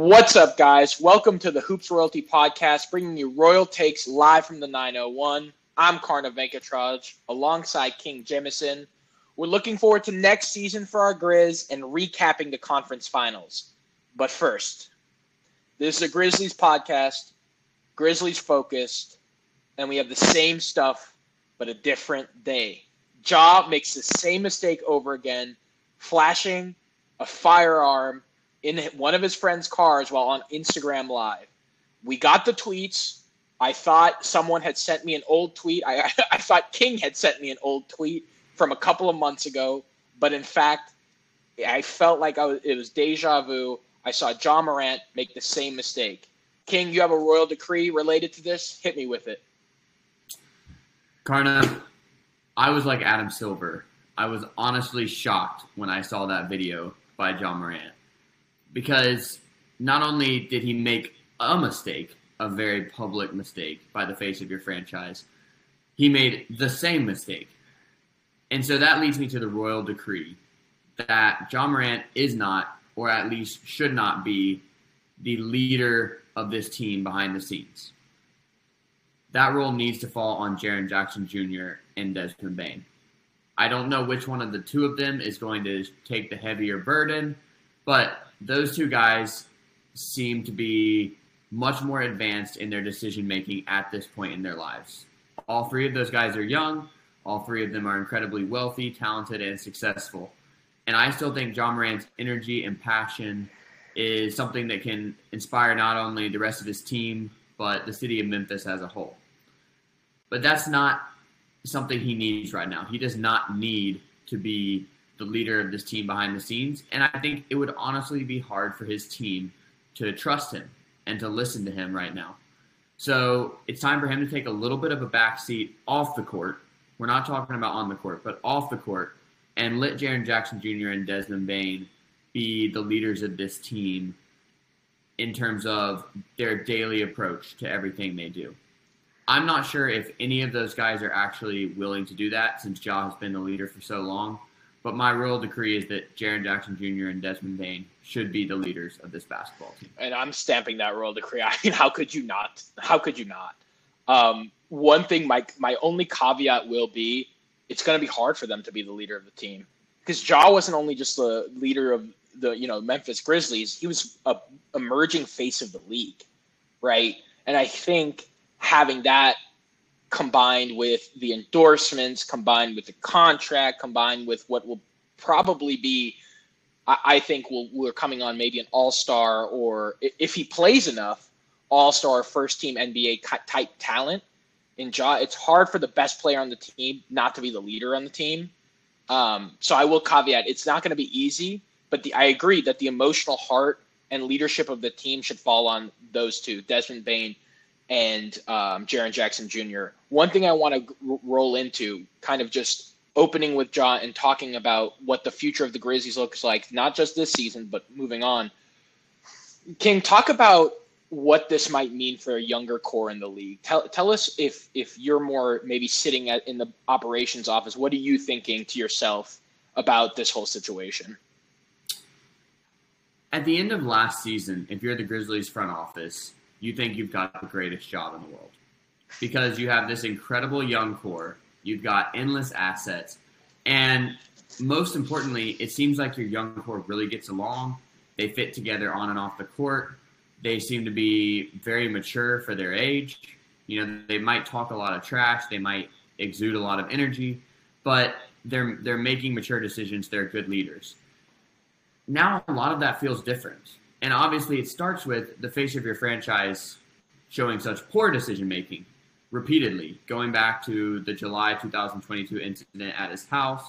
What's up, guys? Welcome to the Hoops Royalty Podcast, bringing you Royal Takes live from the 901. I'm Karna Venkatraj, alongside King Jemison. We're looking forward to next season for our Grizz and recapping the conference finals. But first, this is a Grizzlies podcast, Grizzlies focused, and we have the same stuff, but a different day. Ja makes the same mistake over again, flashing a firearm in one of his friend's cars while on Instagram Live. We got the tweets. I thought someone had sent me an old tweet. I, I thought King had sent me an old tweet from a couple of months ago, but in fact, I felt like I was, it was deja vu. I saw Ja Morant make the same mistake. King, you have a royal decree related to this? Hit me with it. Karna, I was like Adam Silver. I was honestly shocked when I saw that video by Ja Morant because not only did he make a mistake, a very public mistake by the face of your franchise, he made the same mistake. And so that leads me to the royal decree that Ja Morant is not, or at least should not be, the leader of this team behind the scenes. That role needs to fall on Jaren Jackson Jr. and Desmond Bane. I don't know which one of the two of them is going to take the heavier burden, but those two guys seem to be much more advanced in their decision making at this point in their lives. All three of those guys are young. All three of them are incredibly wealthy, talented, and successful. And I still think Ja Morant's energy and passion is something that can inspire not only the rest of his team, but the city of Memphis as a whole. But that's not something he needs right now. He does not need to be the leader of this team behind the scenes. And I think it would honestly be hard for his team to trust him and to listen to him right now. So it's time for him to take a little bit of a backseat off the court. We're not talking about on the court, but off the court, and let Jaren Jackson Jr. and Desmond Bane be the leaders of this team in terms of their daily approach to everything they do. I'm not sure if any of those guys are actually willing to do that since Ja has been the leader for so long. But my royal decree is that Jaren Jackson Jr. and Desmond Bane should be the leaders of this basketball team. And I'm stamping that royal decree. I mean, how could you not? How could you not? Um, one thing, my my only caveat will be, it's going to be hard for them to be the leader of the team because Ja wasn't only just the leader of the you know Memphis Grizzlies. He was a emerging face of the league, right? And I think having that combined with the endorsements, combined with the contract, combined with what will probably be, I, I think, will, we're coming on maybe an all star or if he plays enough, all star first team NBA type talent in Ja. It's hard for the best player on the team not to be the leader on the team. Um, so I will caveat it's not going to be easy, but the, I agree that the emotional heart and leadership of the team should fall on those two, Desmond Bane and um, Jaren Jackson Jr. One thing I want to r- roll into, kind of just opening with Ja and talking about what the future of the Grizzlies looks like, not just this season, but moving on. King, talk about what this might mean for a younger core in the league. Tell, tell us if if you're more maybe sitting at in the operations office, what are you thinking to yourself about this whole situation? At the end of last season, if you're the Grizzlies front office, you think you've got the greatest job in the world because you have this incredible young core, you've got endless assets, and most importantly, it seems like your young core really gets along. They fit together on and off the court. They seem to be very mature for their age. You know, they might talk a lot of trash, they might exude a lot of energy, but they're they're making mature decisions. They're good leaders. Now a lot of that feels different and obviously, it starts with the face of your franchise showing such poor decision making repeatedly, going back to the July 2022 incident at his house,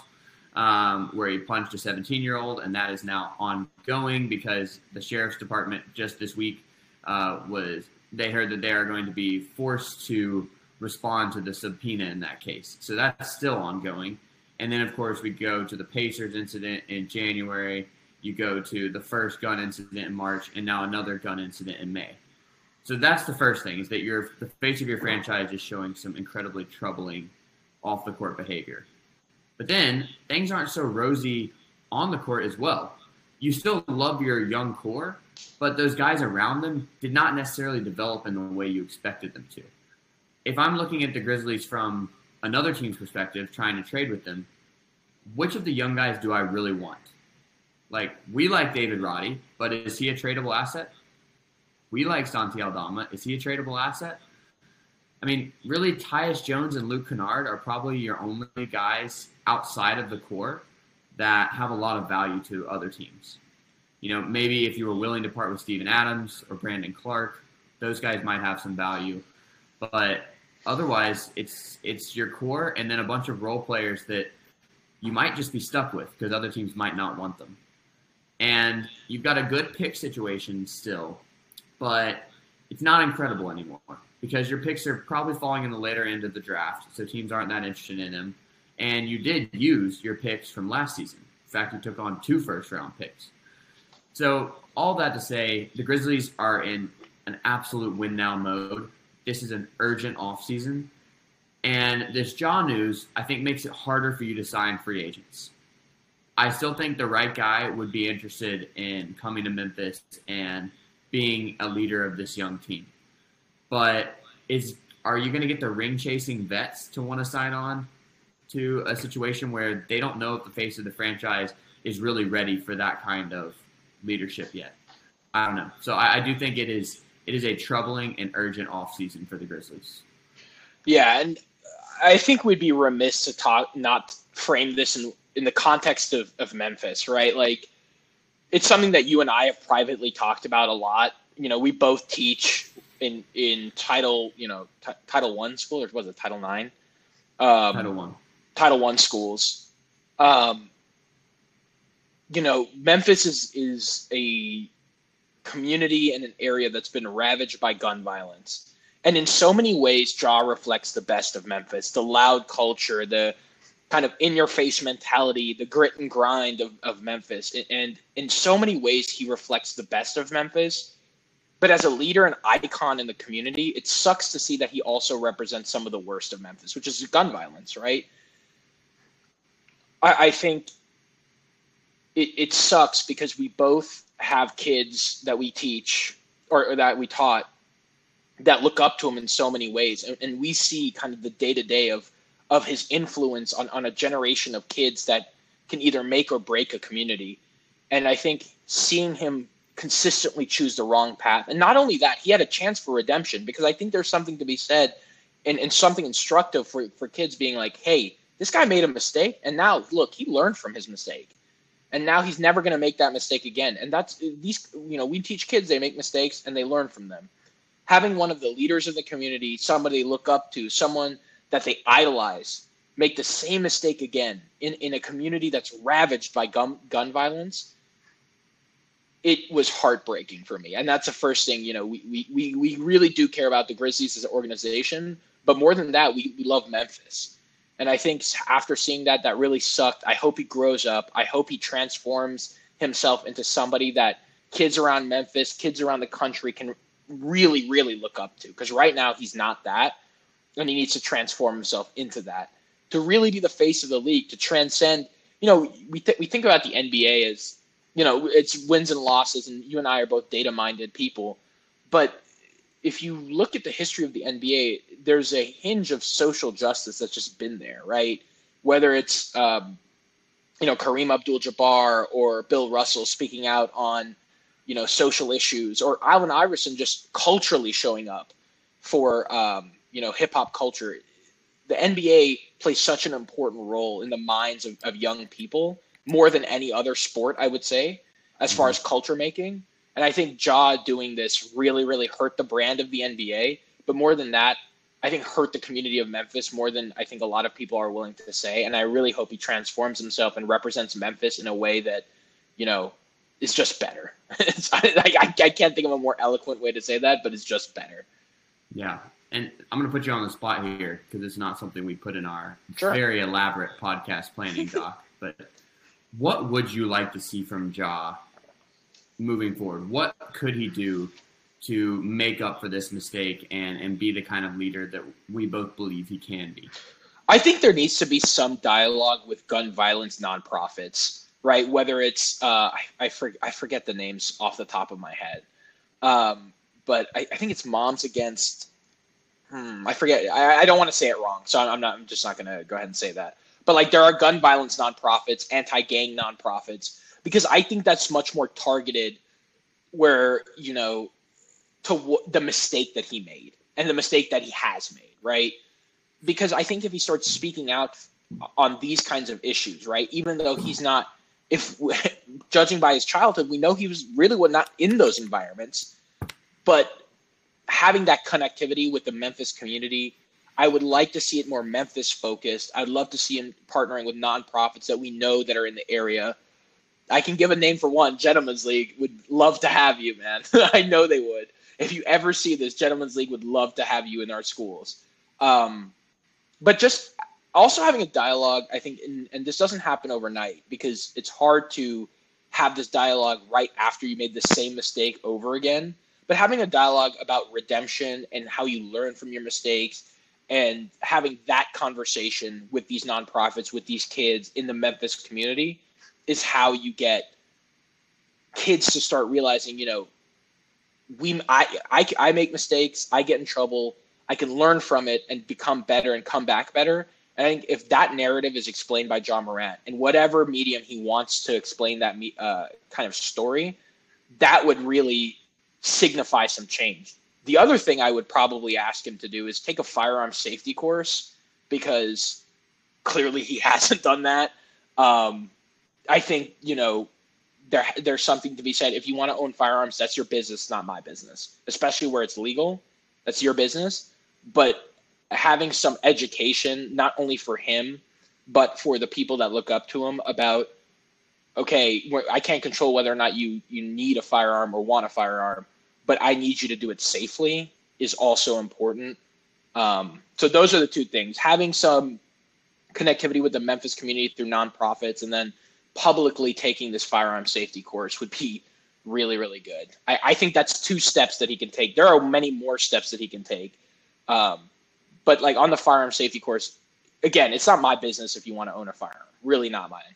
um, where he punched a 17 year old, and that is now ongoing because the sheriff's department just this week uh, was they heard that they are going to be forced to respond to the subpoena in that case. So that's still ongoing. And then, of course, we go to the Pacers incident in January you go to the first gun incident in March and now another gun incident in May. So that's the first thing is that your the face of your franchise is showing some incredibly troubling off the court behavior. But then things aren't so rosy on the court as well. you still love your young core, but those guys around them did not necessarily develop in the way you expected them to. If I'm looking at the Grizzlies from another team's perspective, trying to trade with them, which of the young guys do I really want? Like, we like David Roddy, but is he a tradable asset? We like Santi Aldama. Is he a tradable asset? I mean, really, Tyus Jones and Luke Kennard are probably your only guys outside of the core that have a lot of value to other teams. You know, maybe if you were willing to part with Steven Adams or Brandon Clarke, those guys might have some value. But otherwise, it's it's your core and then a bunch of role players that you might just be stuck with because other teams might not want them. And you've got a good pick situation still, but it's not incredible anymore because your picks are probably falling in the later end of the draft, so teams aren't that interested in them. And you did use your picks from last season. In fact, you took on two first round picks. So, all that to say, the Grizzlies are in an absolute win now mode. This is an urgent offseason. And this Ja news, I think, makes it harder for you to sign free agents. I still think the right guy would be interested in coming to Memphis and being a leader of this young team. But is are you going to get the ring chasing vets to want to sign on to a situation where they don't know if the face of the franchise is really ready for that kind of leadership yet? I don't know. So I, I do think it is it is a troubling and urgent offseason for the Grizzlies. Yeah, and I think we'd be remiss to talk not frame this in in the context of, of Memphis, right? Like it's something that you and I have privately talked about a lot. You know, we both teach in in title, you know, t- Title One school, or was it Title Nine? Um, title One. Title One schools. Um, you know, Memphis is is a community and an area that's been ravaged by gun violence. And in so many ways, Ja reflects the best of Memphis, the loud culture, the kind of in your face mentality, the grit and grind of, of Memphis. And in so many ways, he reflects the best of Memphis. But as a leader and icon in the community, it sucks to see that he also represents some of the worst of Memphis, which is gun violence, right? I, I think it, it sucks because we both have kids that we teach or, or that we taught that look up to him in so many ways. And, and we see kind of the day to day of of his influence on, on a generation of kids that can either make or break a community. And I think seeing him consistently choose the wrong path. And not only that, he had a chance for redemption because I think there's something to be said and, and something instructive for, for kids being like, hey, this guy made a mistake. And now, look, he learned from his mistake. And now he's never going to make that mistake again. And that's these, you know, we teach kids they make mistakes and they learn from them. Having one of the leaders of the community, somebody look up to, someone that they idolize, make the same mistake again in, in a community that's ravaged by gun, gun violence it was heartbreaking for me. And that's the first thing, you know, we, we, we really do care about the Grizzlies as an organization, but more than that, we, we love Memphis. And I think after seeing that, that really sucked. I hope he grows up. I hope he transforms himself into somebody that kids around Memphis, kids around the country can really, really look up to. Because right now, he's not that. And he needs to transform himself into that to really be the face of the league, to transcend. You know, we, th- we think about the NBA as you know, it's wins and losses, and you and I are both data minded people. But if you look at the history of the NBA, there's a hinge of social justice that's just been there, right? Whether it's, um, you know, Kareem Abdul Jabbar or Bill Russell speaking out on, you know, social issues, or Allen Iverson just culturally showing up for, um, you know, hip hop culture. The NBA plays such an important role in the minds of, of young people more than any other sport, I would say, as far mm-hmm. as culture making. And I think Ja doing this really, really hurt the brand of the NBA. But more than that, I think hurt the community of Memphis more than I think a lot of people are willing to say. And I really hope he transforms himself and represents Memphis in a way that, you know, is just better. I, I, I can't think of a more eloquent way to say that, but it's just better. Yeah. And I'm going to put you on the spot here because it's not something we put in our sure. very elaborate podcast planning doc. but what would you like to see from Ja moving forward? What could he do to make up for this mistake and, and be the kind of leader that we both believe he can be? I think there needs to be some dialogue with gun violence nonprofits. right? Whether it's uh, I, I, for, I forget the names off the top of my head, um, but I, I think it's Moms Against. Hmm, I forget. I, I don't want to say it wrong, so I'm not. I'm just not going to go ahead and say that. But like, there are gun violence nonprofits, anti-gang nonprofits, because I think that's much more targeted, where you know, to w- the mistake that he made and the mistake that he has made, right? Because I think if he starts speaking out on these kinds of issues, right, even though he's not if judging by his childhood, we know he was really not in those environments. But having that connectivity with the Memphis community, I would like to see it more Memphis focused. I'd love to see him partnering with nonprofits that we know that are in the area. I can give a name for one, Gentlemen's League would love to have you, man. I know they would. If you ever see this, Gentlemen's League would love to have you in our schools. Um, but just also having a dialogue, I think, and, and this doesn't happen overnight because it's hard to have this dialogue right after you made the same mistake over again. But having a dialogue about redemption and how you learn from your mistakes and having that conversation with these nonprofits, with these kids in the Memphis community is how you get kids to start realizing, you know, we I, I I make mistakes, I get in trouble, I can learn from it and become better and come back better. I think if that narrative is explained by Ja Morant in whatever medium he wants to explain that uh, kind of story, that would really signify some change. The other thing I would probably ask him to do is take a firearm safety course because clearly he hasn't done that. Um, I think you know there there's something to be said. If you want to own firearms, that's your business, not my business. Especially where it's legal, that's your business. But having some education, not only for him, but for the people that look up to him about, okay, I can't control whether or not you, you need a firearm or want a firearm, but I need you to do it safely is also important. Um, so those are the two things. Having some connectivity with the Memphis community through nonprofits and then publicly taking this firearm safety course would be really, really good. I, I think that's two steps that he can take. There are many more steps that he can take. Um, but like on the firearm safety course, again, it's not my business if you want to own a firearm. Really not mine.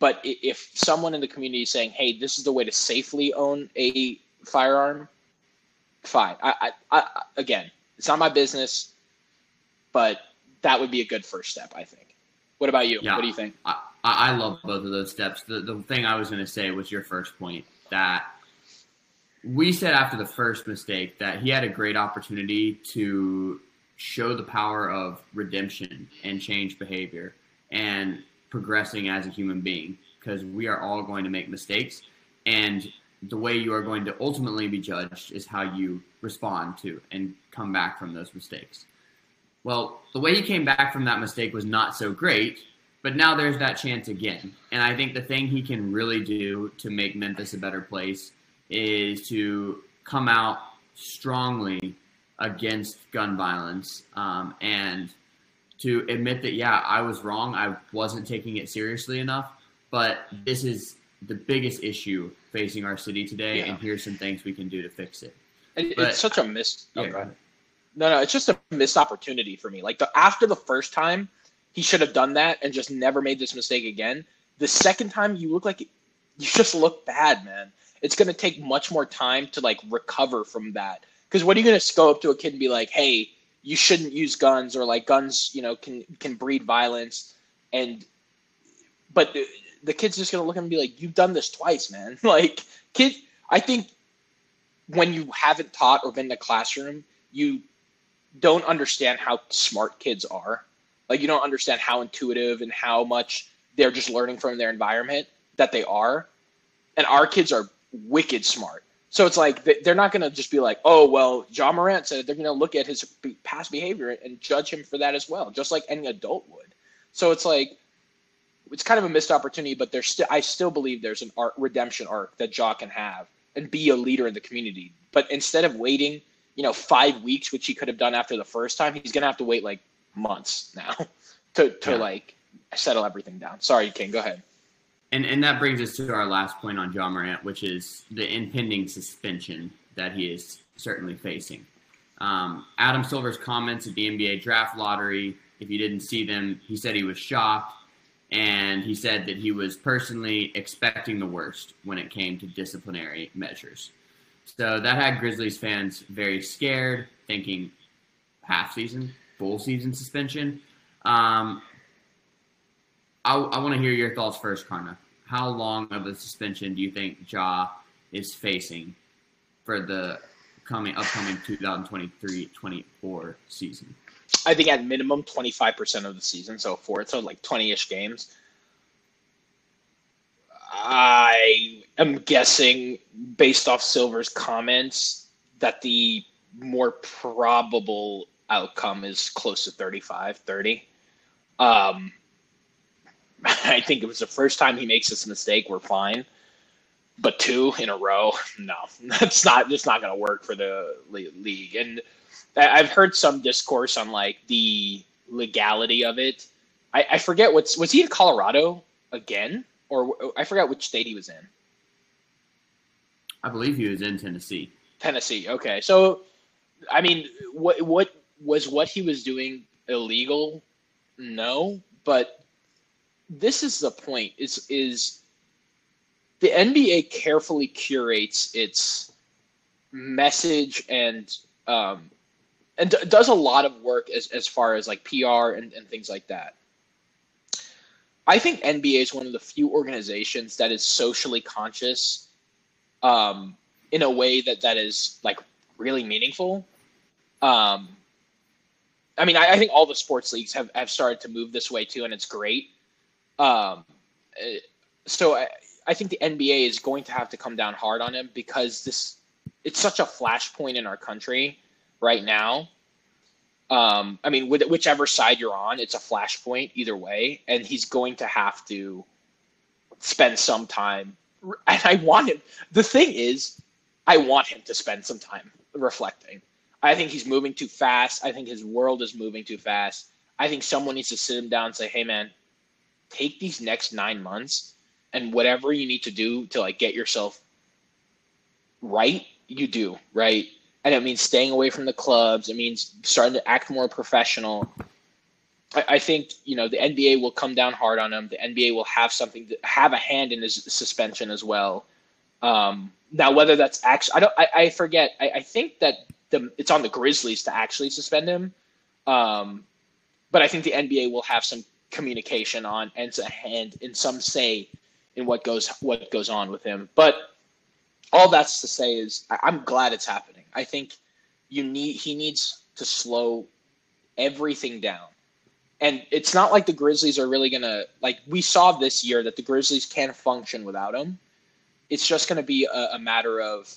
But if someone in the community is saying, "Hey, this is the way to safely own a firearm," fine. I, I, I again, it's not my business, but that would be a good first step, I think. What about you? Yeah, what do you think? I, I love both of those steps. The, the thing I was going to say was your first point that we said after the first mistake that he had a great opportunity to show the power of redemption and change behavior and progressing as a human being because we are all going to make mistakes and the way you are going to ultimately be judged is how you respond to and come back from those mistakes. Well, the way he came back from that mistake was not so great, but now there's that chance again. And I think the thing he can really do to make Memphis a better place is to come out strongly against gun violence um, and to admit that, yeah, I was wrong. I wasn't taking it seriously enough. But this is the biggest issue facing our city today, yeah. and here's some things we can do to fix it. And but, it's such a missed. Oh, yeah, no, no, it's just a missed opportunity for me. Like the after the first time, he should have done that and just never made this mistake again. The second time, you look like you just look bad, man. It's going to take much more time to like recover from that because what are you going to go up to a kid and be like, hey, you shouldn't use guns or like guns, you know, can can breed violence, and but the, kid's just to look at him and be like, you've done this twice, man. like kid, I think when you haven't taught or been in a classroom, you don't understand how smart kids are. Like you don't understand how intuitive and how much they're just learning from their environment that they are. And our kids are wicked smart. So it's like they're not going to just be like, oh, well, Ja Morant said they're going to look at his past behavior and judge him for that as well, just like any adult would. So it's like it's kind of a missed opportunity, but there's still I still believe there's an art redemption arc that Ja can have and be a leader in the community. But instead of waiting, you know, five weeks, which he could have done after the first time, he's going to have to wait like months now to to yeah. like settle everything down. Sorry, King, go ahead. And and that brings us to our last point on Ja Morant, which is the impending suspension that he is certainly facing. Um, Adam Silver's comments at the NBA draft lottery, if you didn't see them, he said he was shocked. And he said that he was personally expecting the worst when it came to disciplinary measures. So that had Grizzlies fans very scared, thinking half season, full season suspension. Um, I, I want to hear your thoughts first, Karna. How long of a suspension do you think Ja is facing for the coming upcoming 2023-24 season? I think at minimum 25% of the season, so four, so like 20-ish games. I am guessing, based off Silver's comments, that the more probable outcome is close to 35, 30. Um, I think it was the first time he makes this mistake, we're fine. But two in a row, no, that's not. That's not going to work for the league. And I've heard some discourse on like the legality of it. I, I forget what's was he in Colorado again, or I forgot which state he was in. I believe he was in Tennessee. Tennessee. Okay, so I mean, what what was what he was doing illegal? No, but this is the point. Is is the NBA carefully curates its message and um, and d- does a lot of work as, as far as like PR and, and things like that. I think NBA is one of the few organizations that is socially conscious um, in a way that that is like really meaningful. Um, I mean, I, I, think all the sports leagues have, have started to move this way too, and it's great. Um, eh, so I, I think the NBA is going to have to come down hard on him because this it's such a flashpoint in our country right now. Um, I mean, with whichever side you're on, it's a flashpoint either way, and he's going to have to spend some time. And I want him. The thing is, I want him to spend some time reflecting. I think he's moving too fast. I think his world is moving too fast. I think someone needs to sit him down and say, "Hey, man, take these next nine months and whatever you need to do to like get yourself right, you do right." And it means staying away from the clubs. It means starting to act more professional. I, I, think you know the NBA will come down hard on him. The NBA will have something to have a hand in his suspension as well. Um, now, whether that's actually, I don't, I, I forget. I, I, think that the it's on the Grizzlies to actually suspend him. Um, but I think the NBA will have some communication on and a hand in some say in what goes what goes on with him. But all that's to say is I, I'm glad it's happening. I think you need he needs to slow everything down. And it's not like the Grizzlies are really gonna like we saw this year that the Grizzlies can't function without him. It's just gonna be a, a matter of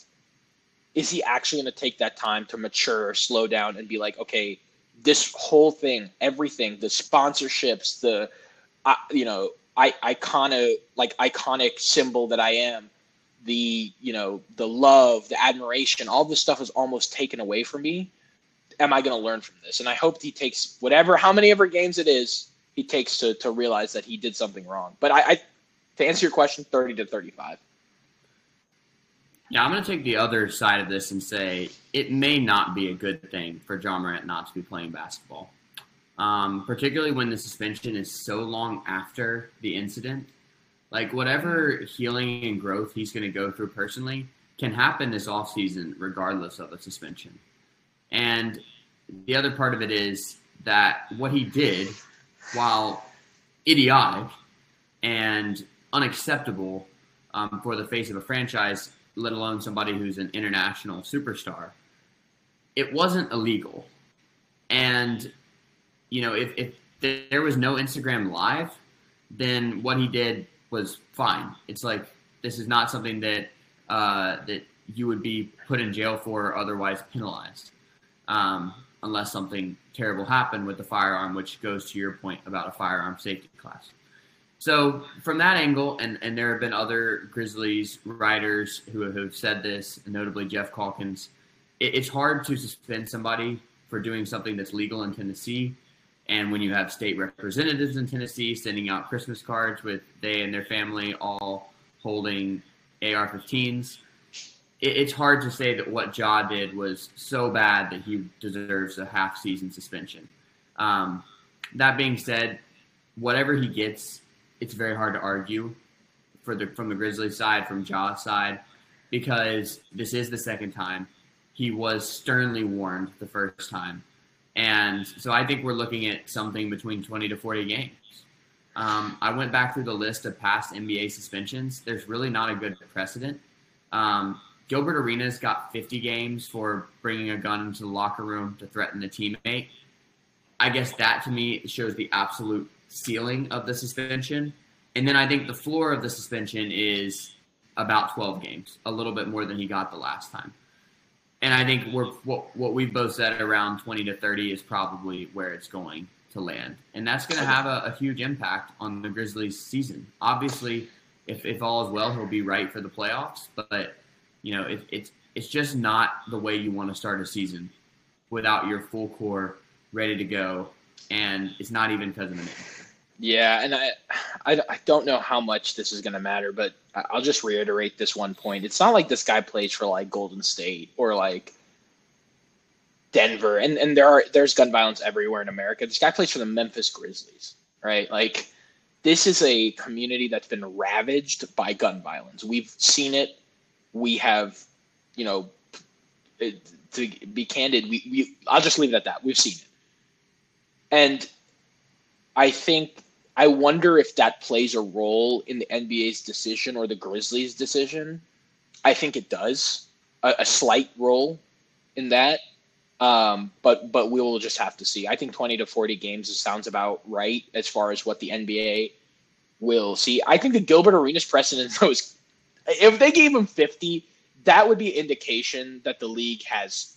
is he actually gonna take that time to mature, slow down, and be like, okay, this whole thing, everything, the sponsorships, the uh, you know, I iconic like iconic symbol that I am the you know the love the admiration all this stuff is almost taken away from me. Am i going to learn from this? And i hope he takes whatever how many ever games it is he takes to to realize that he did something wrong. But i, I to answer your question 30 to 35 yeah i'm going to take the other side of this and say it may not be a good thing for Ja Morant not to be playing basketball. Um, particularly when the suspension is so long after the incident like whatever healing and growth he's going to go through personally can happen this offseason regardless of a suspension. And the other part of it is that what he did, while idiotic and unacceptable um, for the face of a franchise, let alone somebody who's an international superstar, it wasn't illegal. And, you know, if, if there was no Instagram live, then what he did was fine. It's like this is not something that uh, that you would be put in jail for or otherwise penalized, um, unless something terrible happened with the firearm, which goes to your point about a firearm safety class. So from that angle, and, and there have been other Grizzlies writers who have said this, notably Geoff Calkins, it, it's hard to suspend somebody for doing something that's legal in Tennessee and when you have state representatives in Tennessee sending out Christmas cards with they and their family all holding AR 15s, it's hard to say that what Ja did was so bad that he deserves a half season suspension. Um, that being said, whatever he gets, it's very hard to argue for the from the Grizzlies side, from Ja's side, because this is the second time. He was sternly warned the first time. And so I think we're looking at something between 20 to 40 games. Um, I went back through the list of past NBA suspensions. There's really not a good precedent. Um, Gilbert Arenas got 50 games for bringing a gun into the locker room to threaten a teammate. I guess that to me shows the absolute ceiling of the suspension. And then I think the floor of the suspension is about 12 games, a little bit more than he got the last time. And I think we're, what, what we've both said around 20 to 30 is probably where it's going to land. And that's going to have a, a huge impact on the Grizzlies season. Obviously, if, if all is well, he'll be right for the playoffs. But, you know, it, it's, it's just not the way you want to start a season without your full core ready to go. And it's not even because of the name. Yeah, and I, I, I don't know how much this is going to matter, but I'll just reiterate this one point. It's not like this guy plays for like Golden State or like Denver, and and there are there's gun violence everywhere in America. This guy plays for the Memphis Grizzlies, right? Like this is a community that's been ravaged by gun violence. We've seen it. We have, you know, to be candid, we, we I'll just leave it at that. We've seen it, and I think I wonder if that plays a role in the NBA's decision or the Grizzlies' decision. I think it does a, a slight role in that, um, but but we will just have to see. I think twenty to forty games sounds about right as far as what the NBA will see. I think the Gilbert Arenas precedent was if they gave him fifty, that would be indication that the league has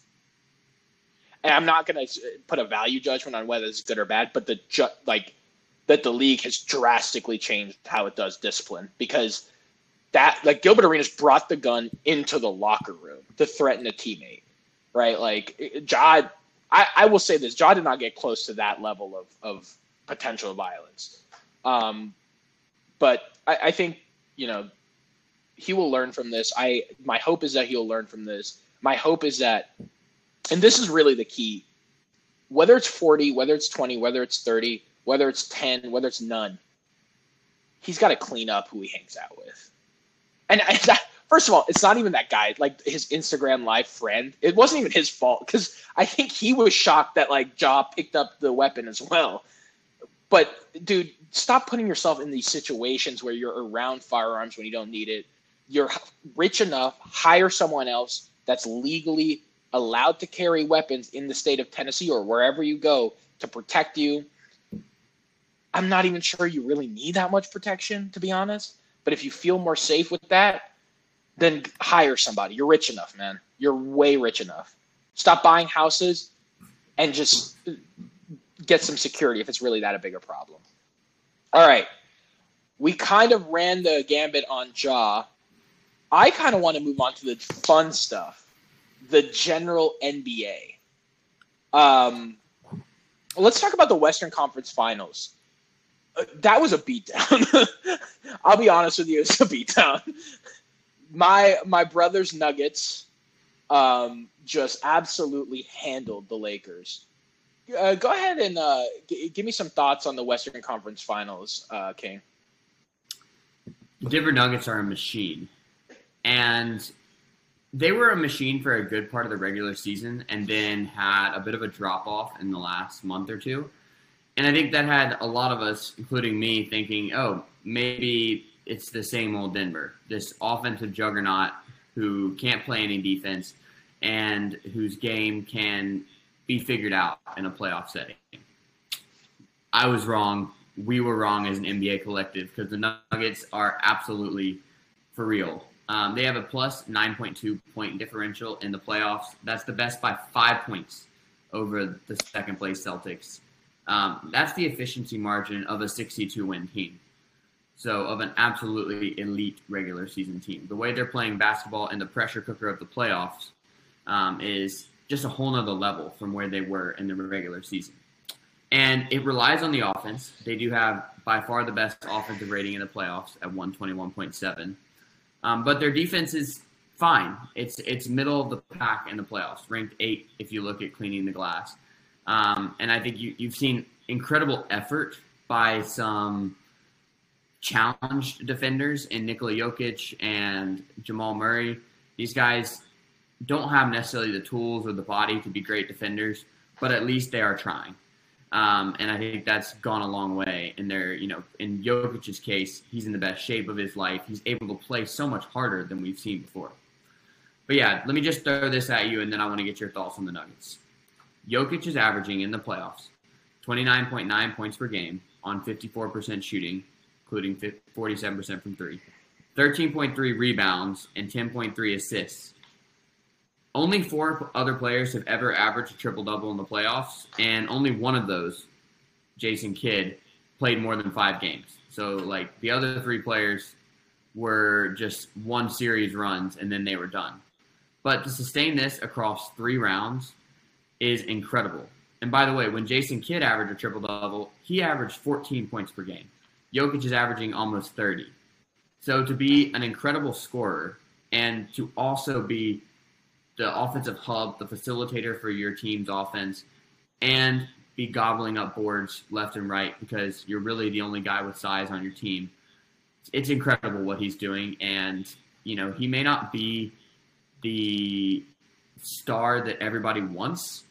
and I'm not going to put a value judgment on whether it's good or bad, but the ju- like that the league has drastically changed how it does discipline because that like Gilbert Arenas brought the gun into the locker room to threaten a teammate, right? Like Ja, I, I will say this: Ja did not get close to that level of of potential violence, um, but I, I think you know he will learn from this. I my hope is that he'll learn from this. My hope is that and this is really the key. Whether it's 40 whether it's 20 whether it's 30 whether it's 10 whether it's none he's got to clean up who he hangs out with. And I, that, first of all it's not even that guy like his instagram live friend. It wasn't even his fault because i think he was shocked that like Ja picked up the weapon as well. But dude stop putting yourself in these situations where you're around firearms when you don't need it. You're rich enough hire someone else that's legally allowed to carry weapons in the state of Tennessee or wherever you go to protect you. I'm not even sure you really need that much protection, to be honest. But if you feel more safe with that, then hire somebody. You're rich enough, man. You're way rich enough. Stop buying houses and just get some security if it's really that a bigger problem. All right. We kind of ran the gambit on Ja. I kind of want to move on to the fun stuff the general NBA. Um, let's talk about the Western Conference Finals. Uh, that was a beatdown. I'll be honest with you, it's a beatdown. My my brother's Nuggets um, just absolutely handled the Lakers. Uh, go ahead and uh, g- give me some thoughts on the Western Conference Finals, uh, King. Denver Nuggets are a machine, and they were a machine for a good part of the regular season and then had a bit of a drop off in the last month or two. And I think that had a lot of us, including me, thinking, oh, maybe it's the same old Denver, this offensive juggernaut who can't play any defense and whose game can be figured out in a playoff setting. I was wrong. We were wrong as an NBA collective because the Nuggets are absolutely for real um, they have a plus 9.2 point differential in the playoffs. That's the best by five points over the second place Celtics. Um, that's the efficiency margin of a 62 win team. So, of an absolutely elite regular season team. The way they're playing basketball in the pressure cooker of the playoffs um, is just a whole nother level from where they were in the regular season. And it relies on the offense. They do have by far the best offensive rating in the playoffs at 121.7. Um, but their defense is fine. It's it's middle of the pack in the playoffs, ranked eight if you look at cleaning the glass. Um, and I think you, you've seen incredible effort by some challenged defenders in Nikola Jokic and Jamal Murray. These guys don't have necessarily the tools or the body to be great defenders, but at least they are trying. Um, and I think that's gone a long way. In their, you know, in Jokic's case, he's in the best shape of his life. He's able to play so much harder than we've seen before. But yeah, let me just throw this at you, and then I want to get your thoughts on the Nuggets. Jokic is averaging in the playoffs 29.9 points per game on 54% shooting, including 47% from three, 13.3 rebounds, and 10.3 assists. Only four other players have ever averaged a triple double in the playoffs, and only one of those, Jason Kidd, played more than five games. So, like, the other three players were just one series runs and then they were done. But to sustain this across three rounds is incredible. And by the way, when Jason Kidd averaged a triple double, he averaged 14 points per game. Jokic is averaging almost 30. So to be an incredible scorer and to also be the offensive hub, the facilitator for your team's offense, and be gobbling up boards left and right because you're really the only guy with size on your team. It's incredible what he's doing, and you know he may not be the star that everybody wants,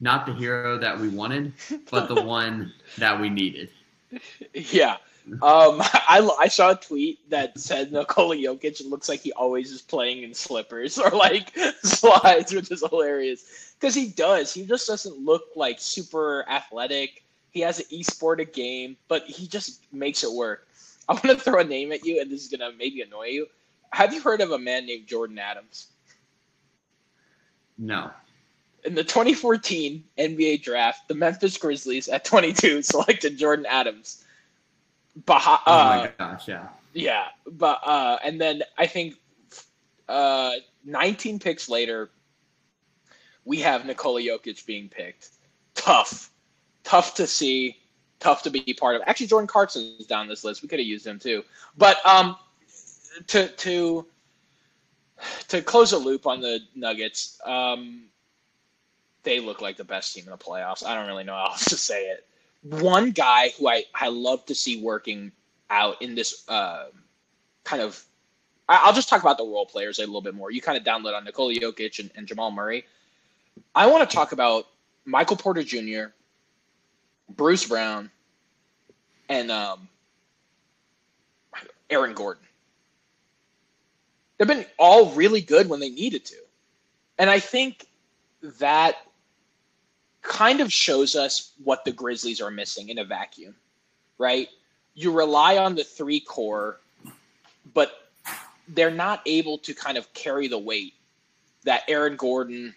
not the hero that we wanted, but the one that we needed. Yeah. Um, I, I saw a tweet that said Nikola Jokic looks like he always is playing in slippers or like slides, which is hilarious because he does. He just doesn't look like super athletic. He has an e-sport game, but he just makes it work. I'm gonna throw a name at you, and this is gonna maybe annoy you. Have you heard of a man named Jordan Adams? No. In the 2014 NBA draft, the Memphis Grizzlies at 22 selected Jordan Adams. Bah- uh, oh my gosh, yeah. Yeah, but uh, and then I think uh, 19 picks later, we have Nikola Jokic being picked. Tough, tough to see, tough to be part of. Actually, Jordan Clarkson is down this list. We could have used him too. But um, to to to close a loop on the Nuggets, um, they look like the best team in the playoffs. I don't really know how else to say it. One guy who I, I love to see working out in this uh, kind of, I, will just talk about the role players a little bit more. You kind of download on Nikola Jokic and, and Jamal Murray. I want to talk about Michael Porter Jr., Bruce Brown, and um, Aaron Gordon. They've been all really good when they needed to. And I think that kind of shows us what the Grizzlies are missing in a vacuum, right? You rely on the three core, but they're not able to kind of carry the weight that Aaron Gordon.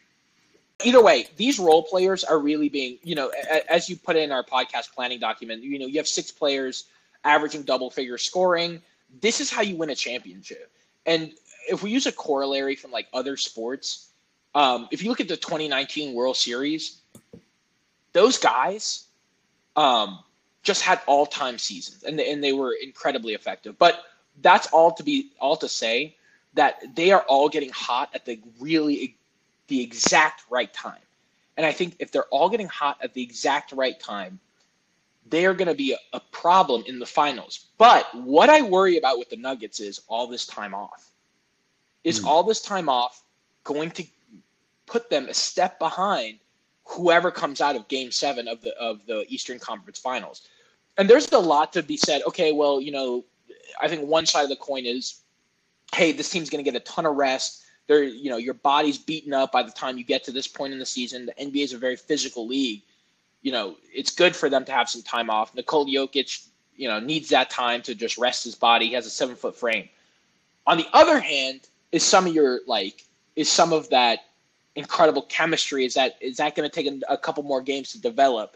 Either way, these role players are really being, you know, as you put in our podcast planning document, you know, you have six players averaging double figure scoring. This is how you win a championship. And if we use a corollary from like other sports, um, if you look at the 2019 World Series, those guys um, just had all time seasons and they, and they were incredibly effective. But that's all to be all to say that they are all getting hot at the really the exact right time. And I think if they're all getting hot at the exact right time, they are going to be a, a problem in the finals. But what I worry about with the Nuggets is all this time off. Is mm. all this time off going to put them a step behind whoever comes out of game seven of the of the Eastern Conference Finals? And there's a lot to be said. Okay, well, you know, I think one side of the coin is, hey, this team's going to get a ton of rest. They're, you know, your body's beaten up by the time you get to this point in the season. The NBA is a very physical league. You know, it's good for them to have some time off. Nikola Jokic, you know, needs that time to just rest his body. He has a seven foot frame. On the other hand, is some of your like is some of that incredible chemistry is that is that going to take a, a, couple more games to develop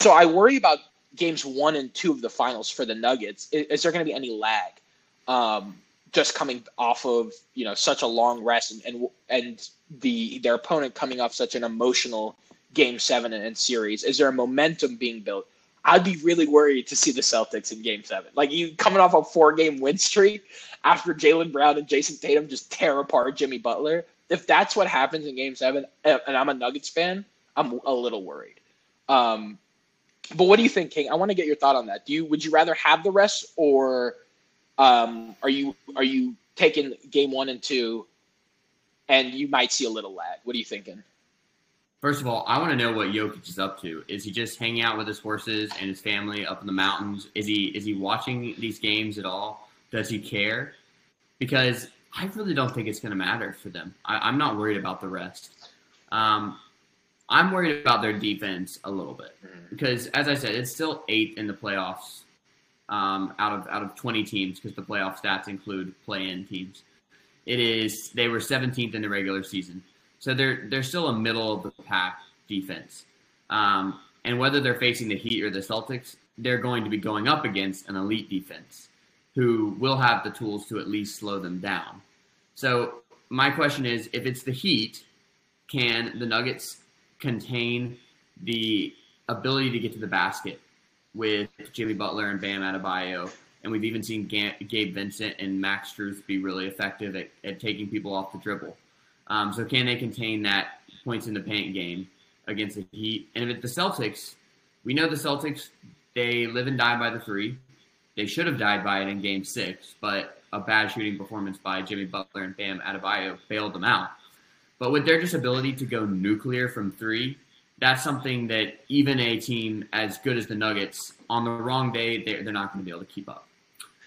so i worry about games one and two of the finals for the nuggets is, is there going to be any lag um, just coming off of you know such a long rest and, and and the their opponent coming off such an emotional game seven and, and series is there a momentum being built I'd be really worried to see the Celtics in Game Seven. Like you coming off a four-game win streak after Jaylen Brown and Jayson Tatum just tear apart Jimmy Butler. If that's what happens in Game Seven, and I'm a Nuggets fan, I'm a little worried. Um, but what do you think, King? I want to get your thought on that. Do you would you rather have the rest, or um, are you are you taking game one and two, and you might see a little lag? What are you thinking? First of all, I want to know what Jokic is up to. Is he just hanging out with his horses and his family up in the mountains? Is he is he watching these games at all? Does he care? Because I really don't think it's going to matter for them. I, am not worried about the rest. Um, I'm worried about their defense a little bit mm-hmm. because, as I said, it's still eighth in the playoffs um, out of out of 20 teams because the playoff stats include play-in teams. It is they were 17th in the regular season. So they're they're still a middle of the pack defense. Um, and whether they're facing the Heat or the Celtics, they're going to be going up against an elite defense who will have the tools to at least slow them down. So my question is, if it's the Heat, can the Nuggets contain the ability to get to the basket with Jimmy Butler and Bam Adebayo? And we've even seen Gabe Vincent and Max Strus be really effective at, at taking people off the dribble. Um, so can they contain that points in the paint game against the Heat? And if it's the Celtics, we know the Celtics they live and die by the three. They should have died by it in Game Six, but a bad shooting performance by Jimmy Butler and Bam Adebayo bailed them out. But with their just ability to go nuclear from three, that's something that even a team as good as the Nuggets on the wrong day they're, they're not going to be able to keep up.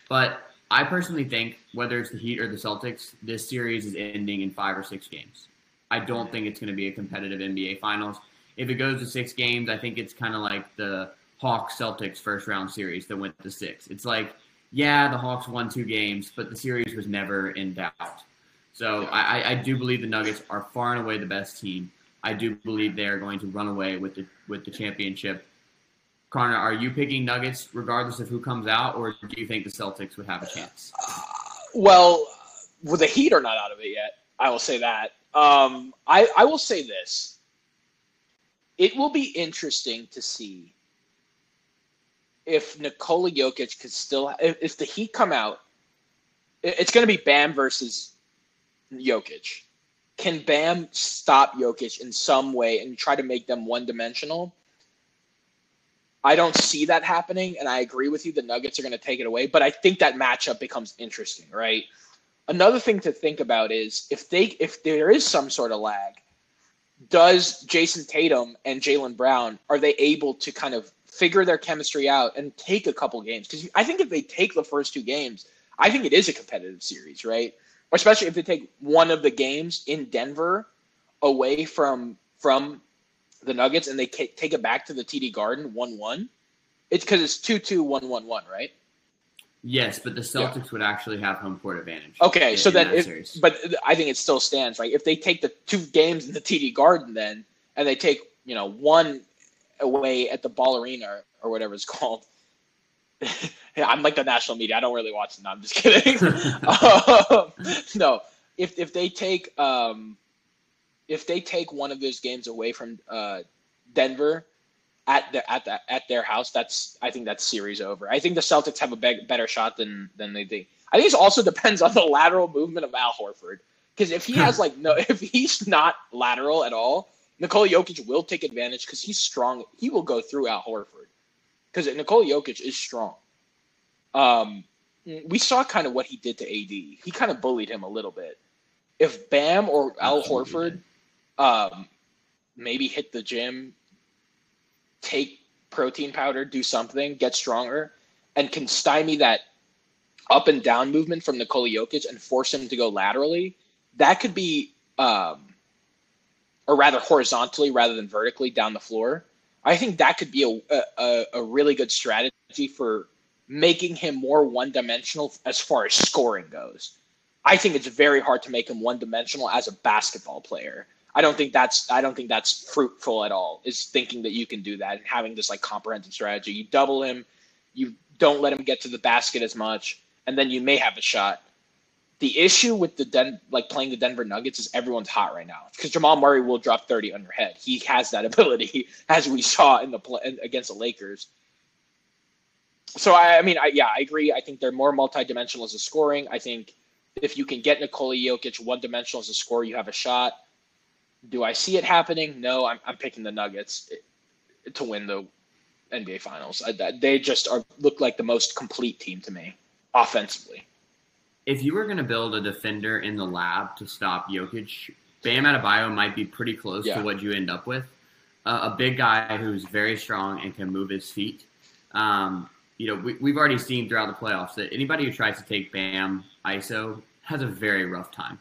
But I personally think whether it's the Heat or the Celtics, this series is ending in five or six games. I don't think it's going to be a competitive NBA Finals. If it goes to six games, I think it's kind of like the Hawks Celtics first round series that went to six. It's like, yeah, the Hawks won two games, but the series was never in doubt. So I, I do believe the Nuggets are far and away the best team. I do believe they are going to run away with the with the championship. Connor, are you picking Nuggets regardless of who comes out, or do you think the Celtics would have a chance? well, well, the Heat are not out of it yet. I will say that. Um, I, I will say this. It will be interesting to see if Nikola Jokic could still, if, if the Heat come out, it's going to be Bam versus Jokic. Can Bam stop Jokic in some way and try to make them one dimensional? I don't see that happening, and I agree with you. The Nuggets are going to take it away, but I think that matchup becomes interesting, right? Another thing to think about is if they if there is some sort of lag, does Jayson Tatum and Jaylen Brown are they able to kind of figure their chemistry out and take a couple games? Because I think if they take the first two games, I think it is a competitive series, right? Especially if they take one of the games in Denver away from from the Nuggets and they take it back to the TD Garden 1 1, it's because it's 2 2 1 1 1, right? Yes, but the Celtics yeah. would actually have home court advantage. Okay, in, so then, if, but I think it still stands, right? If they take the two games in the TD Garden, then and they take you know one away at the Ball Arena or, or whatever it's called. yeah, I'm like the national media. I don't really watch them. No, I'm just kidding. um, no, if if they take um, if they take one of those games away from uh, Denver at the, at the, at their house, that's I think that's series over. I think the Celtics have a be- better shot than than they think. I think it also depends on the lateral movement of Al Horford because if he has like no, if he's not lateral at all, Nikola Jokic will take advantage because he's strong. He will go through Al Horford because Nikola Jokic is strong. Um, we saw kind of what he did to AD. He kind of bullied him a little bit. If Bam or Al Horford um, maybe hit the gym, take protein powder, do something, get stronger, and can stymie that up and down movement from Nikola Jokic and force him to go laterally, that could be, um, or rather horizontally rather than vertically down the floor. I think that could be a, a, a really good strategy for making him more one dimensional as far as scoring goes. I think it's very hard to make him one dimensional as a basketball player. I don't think that's I don't think that's fruitful at all. Is thinking that you can do that and having this like comprehensive strategy. You double him, you don't let him get to the basket as much, and then you may have a shot. The issue with the Den like playing the Denver Nuggets is everyone's hot right now because Jamal Murray will drop thirty on your head. He has that ability, as we saw in the play against the Lakers. So I, I mean, I, yeah, I agree. I think they're more multidimensional as a scoring. I think if you can get Nikola Jokic one dimensional as a scorer, you have a shot. Do I see it happening? No, I'm, I'm picking the Nuggets eh, to win the NBA Finals. I, they just are look like the most complete team to me offensively. If you were going to build a defender in the lab to stop Jokic, Bam Adebayo might be pretty close yeah. to what you end up with. Uh, a big guy who's very strong and can move his feet. Um, you know, we, we've already seen throughout the playoffs that anybody who tries to take Bam ISO has a very rough time.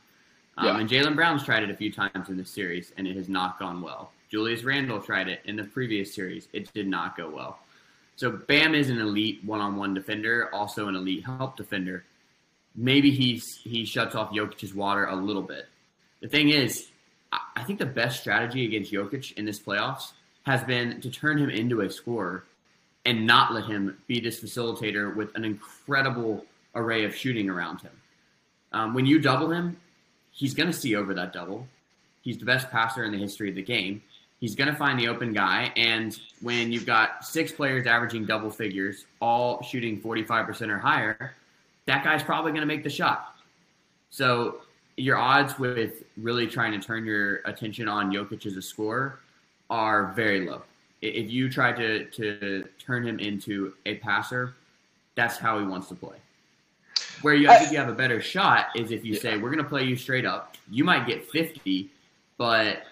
Um, yeah. And Jaylen Brown's tried it a few times in this series, and it has not gone well. Julius Randle tried it in the previous series. It did not go well. So Bam is an elite one-on-one defender, also an elite help defender. Maybe he's he shuts off Jokic's water a little bit. The thing is, I think the best strategy against Jokic in this playoffs has been to turn him into a scorer and not let him be this facilitator with an incredible array of shooting around him. Um, when you double him, he's going to see over that double. He's the best passer in the history of the game. He's going to find the open guy. And when you've got six players averaging double figures, all shooting 45% or higher, that guy's probably going to make the shot. So your odds with really trying to turn your attention on Jokic as a scorer are very low. If you try to, to turn him into a passer, that's how he wants to play. Where you, I think you have a better shot is if you say, we're going to play you straight up. You might get 50, but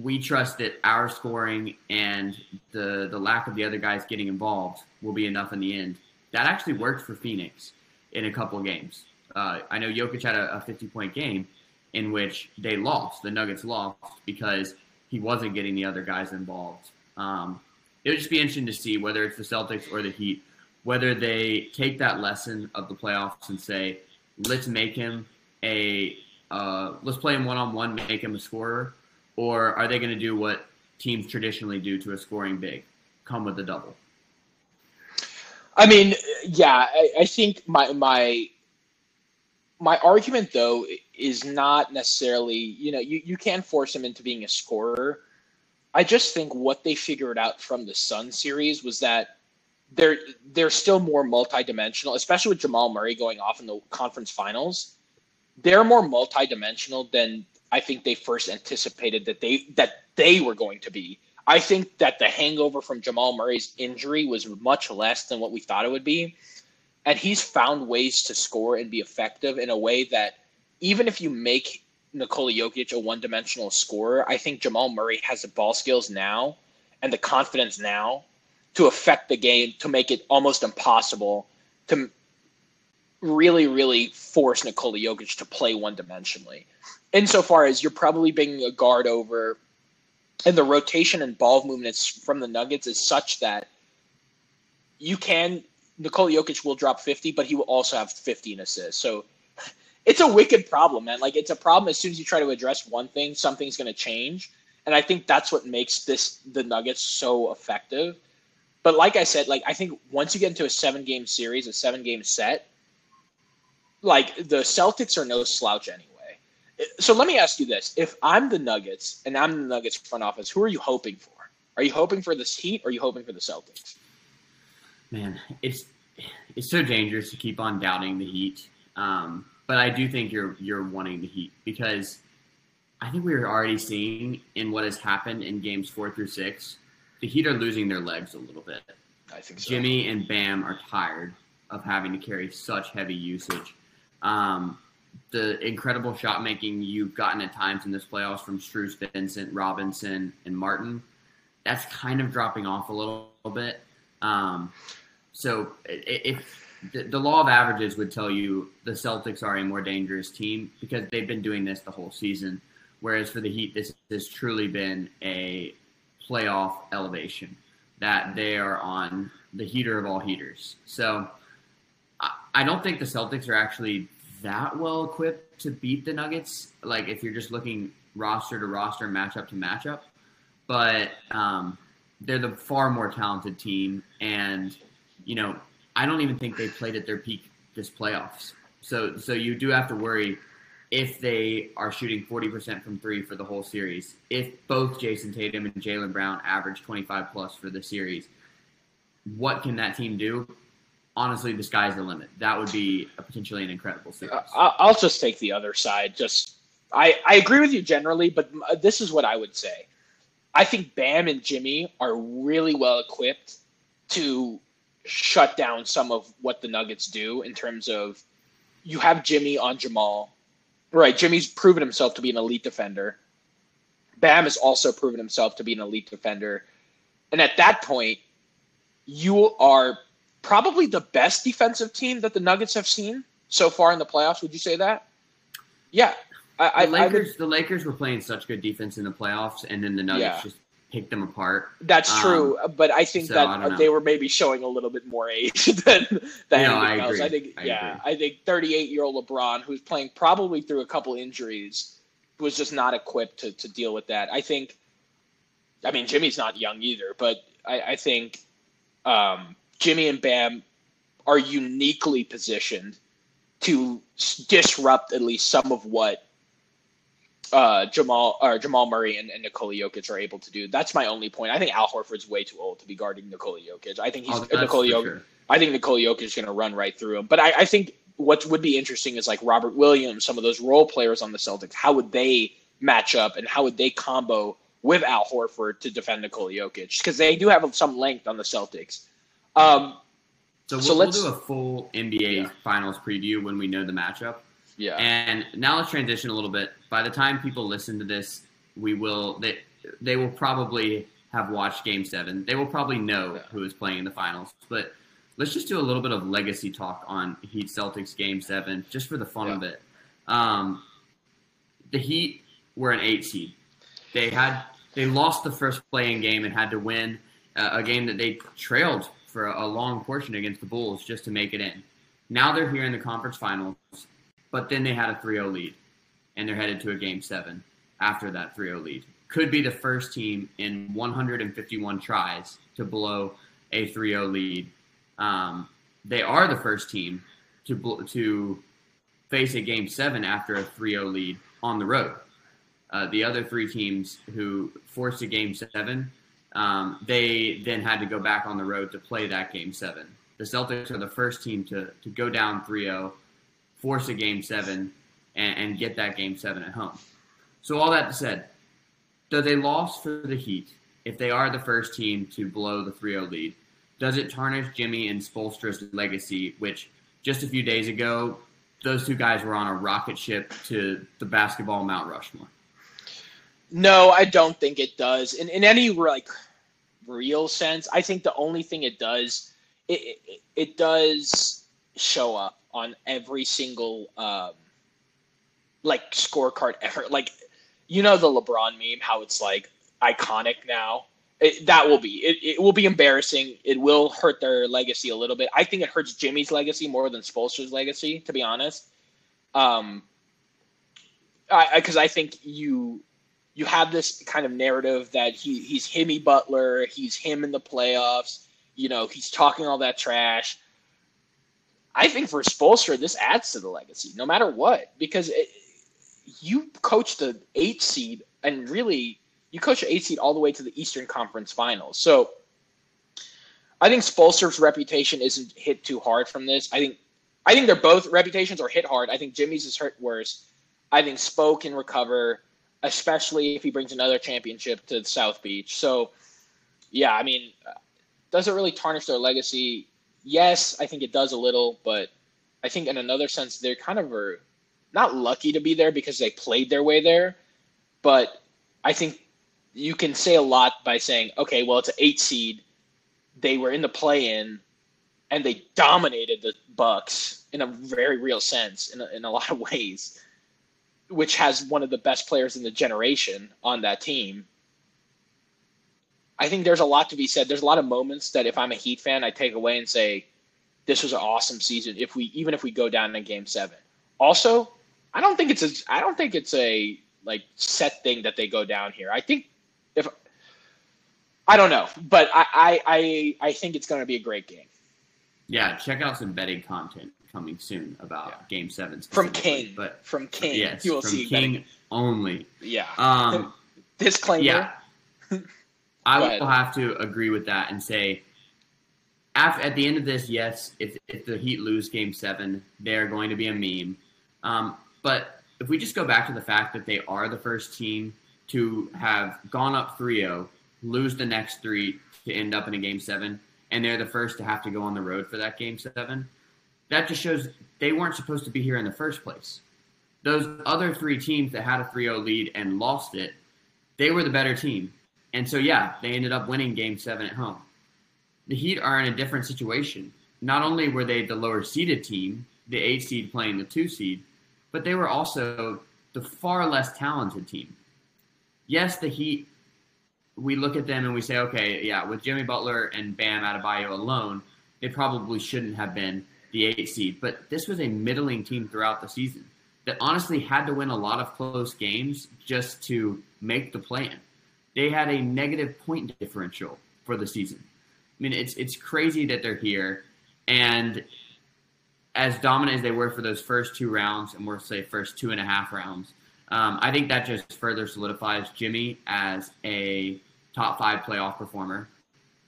we trust that our scoring and the, the lack of the other guys getting involved will be enough in the end. That actually worked for Phoenix in a couple games. Uh, I know Jokic had a, a 50 point game in which they lost. The Nuggets lost because he wasn't getting the other guys involved. Um, it would just be interesting to see whether it's the Celtics or the Heat whether they take that lesson of the playoffs and say, let's make him a, uh, let's play him one on one, make him a scorer, or are they going to do what teams traditionally do to a scoring big, come with a double? I mean, yeah, I, I think my my my argument though is not necessarily you know you, you can force him into being a scorer. I just think what they figured out from the Sun series was that they're they're still more multidimensional, especially with Jamal Murray going off in the conference finals. They're more multidimensional than I think they first anticipated that they that they were going to be. I think that the hangover from Jamal Murray's injury was much less than what we thought it would be. And he's found ways to score and be effective in a way that even if you make Nikola Jokic a one dimensional scorer, I think Jamal Murray has the ball skills now and the confidence now to affect the game to make it almost impossible to really, really force Nikola Jokic to play one dimensionally. Insofar as you're probably bringing a guard over, and the rotation and ball movements from the Nuggets is such that you can Nikola Jokic will drop 50, but he will also have 15 assists. So it's a wicked problem, man. Like it's a problem as soon as you try to address one thing, something's going to change. And I think that's what makes this the Nuggets so effective but like I said, like I think once you get into a seven game series, a seven game set, like the Celtics are no slouch anyway. So let me ask you this: If I'm the Nuggets and I'm the Nuggets front office, who are you hoping for? Are you hoping for this Heat or are you hoping for the Celtics? Man, it's it's so dangerous to keep on doubting the Heat. Um, but I do think you're you're wanting the Heat because I think we are already seeing in what has happened in games four through six the Heat are losing their legs a little bit. I think so. Jimmy and Bam are tired of having to carry such heavy usage. Um, the incredible shot making you've gotten at times in this playoffs from Strus, Vincent, Robinson, and Martin, that's kind of dropping off a little, little bit. Um, so if the, the law of averages would tell you the Celtics are a more dangerous team because they've been doing this the whole season. Whereas for the Heat, this has truly been a playoff elevation that they are on the heater of all heaters. So I don't think the Celtics are actually that well equipped to beat the Nuggets. Like if you're just looking roster to roster, matchup to matchup, but um, they're the far more talented team, and you know I don't even think they played at their peak this playoffs. So so you do have to worry if they are shooting 40% from three for the whole series, if both Jayson Tatum and Jaylen Brown average 25 plus for the series, what can that team do? Honestly, the sky's the limit. That would be a potentially an incredible uh, series. I'll just take the other side. Just I, I agree with you generally, but uh, this is what I would say. I think Bam and Jimmy are really well equipped to shut down some of what the Nuggets do in terms of you have Jimmy on Jamal. Right, Jimmy's proven himself to be an elite defender. Bam has also proven himself to be an elite defender. And at that point, you are probably the best defensive team that the Nuggets have seen so far in the playoffs. Would you say that? Yeah. I, the Lakers, I would, the Lakers were playing such good defense in the playoffs, and then the Nuggets yeah. just picked them apart. That's um, true, but I think so, that I they were maybe showing a little bit more age than than no, anything I else. I think, I yeah, agree. I think 38 year old LeBron, who's playing probably through a couple injuries, was just not equipped to to deal with that. I think. I mean, Jimmy's not young either, but I, I think um, Jimmy and Bam are uniquely positioned to disrupt at least some of what uh, Jamal or Jamal Murray and, and Nikola Jokic are able to do. That's my only point. I think Al Horford's way too old to be guarding Nikola Jokic. I think he's oh, Nikola Jokic. Sure. I think Nikola Jokic is going to run right through him. But I, I think what would be interesting is like Robert Williams, some of those role players on the Celtics. How would they match up and how would they combo with Al Horford to defend Nikola Jokic? Because they do have some length on the Celtics. Um, so we'll, so let's we'll do a full NBA yeah. Finals preview when we know the matchup. Yeah. And now let's transition a little bit. By the time people listen to this, we will they they will probably have watched Game Seven. They will probably know yeah. who is playing in the finals. But let's just do a little bit of legacy talk on Heat Celtics Game Seven, just for the fun yeah. of it. Um, the Heat were an eight seed. They had they lost the first playing game and had to win uh, a game that they trailed for a long portion against the Bulls just to make it in. Now they're here in the conference finals, but then they had a 3-0 lead, and they're headed to a game seven after that 3-0 lead. Could be the first team in 151 tries to blow a 3-0 lead. Um, they are the first team to to face a game seven after a 3-0 lead on the road. Uh, the other three teams who forced a game seven um, they then had to go back on the road to play that game seven. The Celtics are the first team to, to go down 3 0, force a game seven, and, and get that game seven at home. So, all that said, does a loss for the Heat, if they are the first team to blow the 3 0 lead, does it tarnish Jimmy and Spoelstra's legacy, which just a few days ago, those two guys were on a rocket ship to the basketball Mount Rushmore? No, I don't think it does. In in any like real sense, I think the only thing it does it it, it does show up on every single um, like scorecard ever. Like you know the LeBron meme, how it's like iconic now. It, that will be it, it. will be embarrassing. It will hurt their legacy a little bit. I think it hurts Jimmy's legacy more than Spoelstra's legacy, to be honest. Um, because I, I, I think you you have this kind of narrative that he he's Himmy Butler, he's him in the playoffs. You know, he's talking all that trash. I think for Spoelstra, this adds to the legacy, no matter what, because it, you coach the eight seed, and really, you coach the eight seed all the way to the Eastern Conference Finals. So, I think Spoelstra's reputation isn't hit too hard from this. I think, I think they're both reputations are hit hard. I think Jimmy's is hurt worse. I think Spo can recover especially if he brings another championship to South Beach. So, yeah, I mean, does it really tarnish their legacy? Yes, I think it does a little, but I think in another sense they're kind of are not lucky to be there because they played their way there, but I think you can say a lot by saying, okay, well, it's an eight seed. They were in the play-in, and they dominated the Bucks in a very real sense in a, in a lot of ways which has one of the best players in the generation on that team. I think there's a lot to be said. There's a lot of moments that if I'm a Heat fan, I take away and say, this was an awesome season. If we even if we go down in game seven. Also, I don't think it's a I don't think it's a like set thing that they go down here. I think if I don't know, but I I I, I think it's going to be a great game. Yeah, check out some betting content coming soon about yeah. Game Seven from King. But from King, yes, you will from see King betting. only. Yeah. Um, Disclaimer. Yeah. I will have to agree with that and say, after, at the end of this, yes, if, if the Heat lose Game Seven, they're going to be a meme. Um, but if we just go back to the fact that they are the first team to have gone up 3-0, lose the next three to end up in a Game Seven, and they're the first to have to go on the road for that game seven. That just shows they weren't supposed to be here in the first place. Those other three teams that had a 3 0 lead and lost it, they were the better team. And so, yeah, they ended up winning game seven at home. The Heat are in a different situation. Not only were they the lower seeded team, the eight seed playing the two seed, but they were also the far less talented team. Yes, the Heat, we look at them and we say, okay, yeah, with Jimmy Butler and Bam Adebayo alone, they probably shouldn't have been the eight seed. But this was a middling team throughout the season that honestly had to win a lot of close games just to make the plan. They had a negative point differential for the season. I mean, it's it's crazy that they're here, and as dominant as they were for those first two rounds, and we'll say first two and a half rounds, um, I think that just further solidifies Jimmy as a top five playoff performer,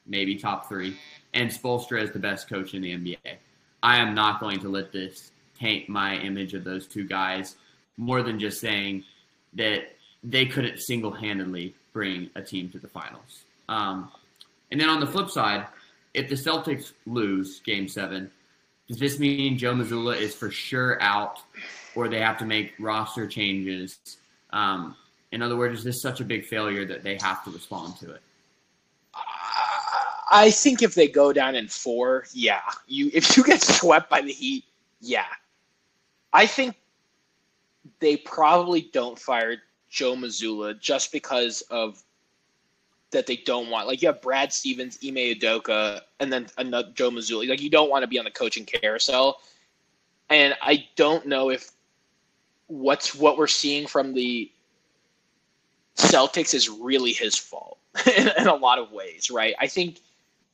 maybe top three, and Spoelstra as the best coach in the NBA. I am not going to let this taint my image of those two guys more than just saying that they couldn't single handedly bring a team to the finals. Um, and then on the flip side, if the Celtics lose game seven, does this mean Joe Mazzulla is for sure out or they have to make roster changes? Um, in other words, is this such a big failure that they have to respond to it? I think if they go down in four, yeah. You if you get swept by the Heat, yeah. I think they probably don't fire Joe Mazzulla just because of that they don't want. Like you have Brad Stevens, Ime Udoka, and then another Joe Mazzulla. Like you don't want to be on the coaching carousel. And I don't know if what's what we're seeing from the Celtics is really his fault in, in a lot of ways, right? I think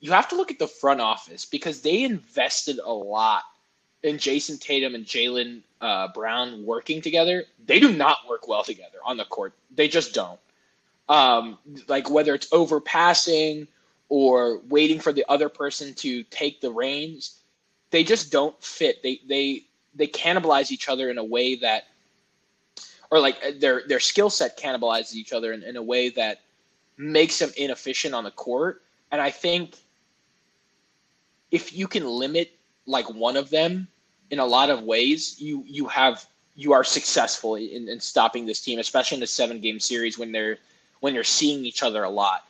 you have to look at the front office because they invested a lot in Jayson Tatum and Jaylen uh, Brown working together. They do not work well together on the court. They just don't. Um, like whether it's overpassing or waiting for the other person to take the reins, they just don't fit. They they they cannibalize each other in a way that, or like their their skill set cannibalizes each other in, in a way that makes them inefficient on the court. And I think if you can limit like one of them in a lot of ways, you you have you are successful in, in stopping this team, especially in a seven game series when they're when you're seeing each other a lot.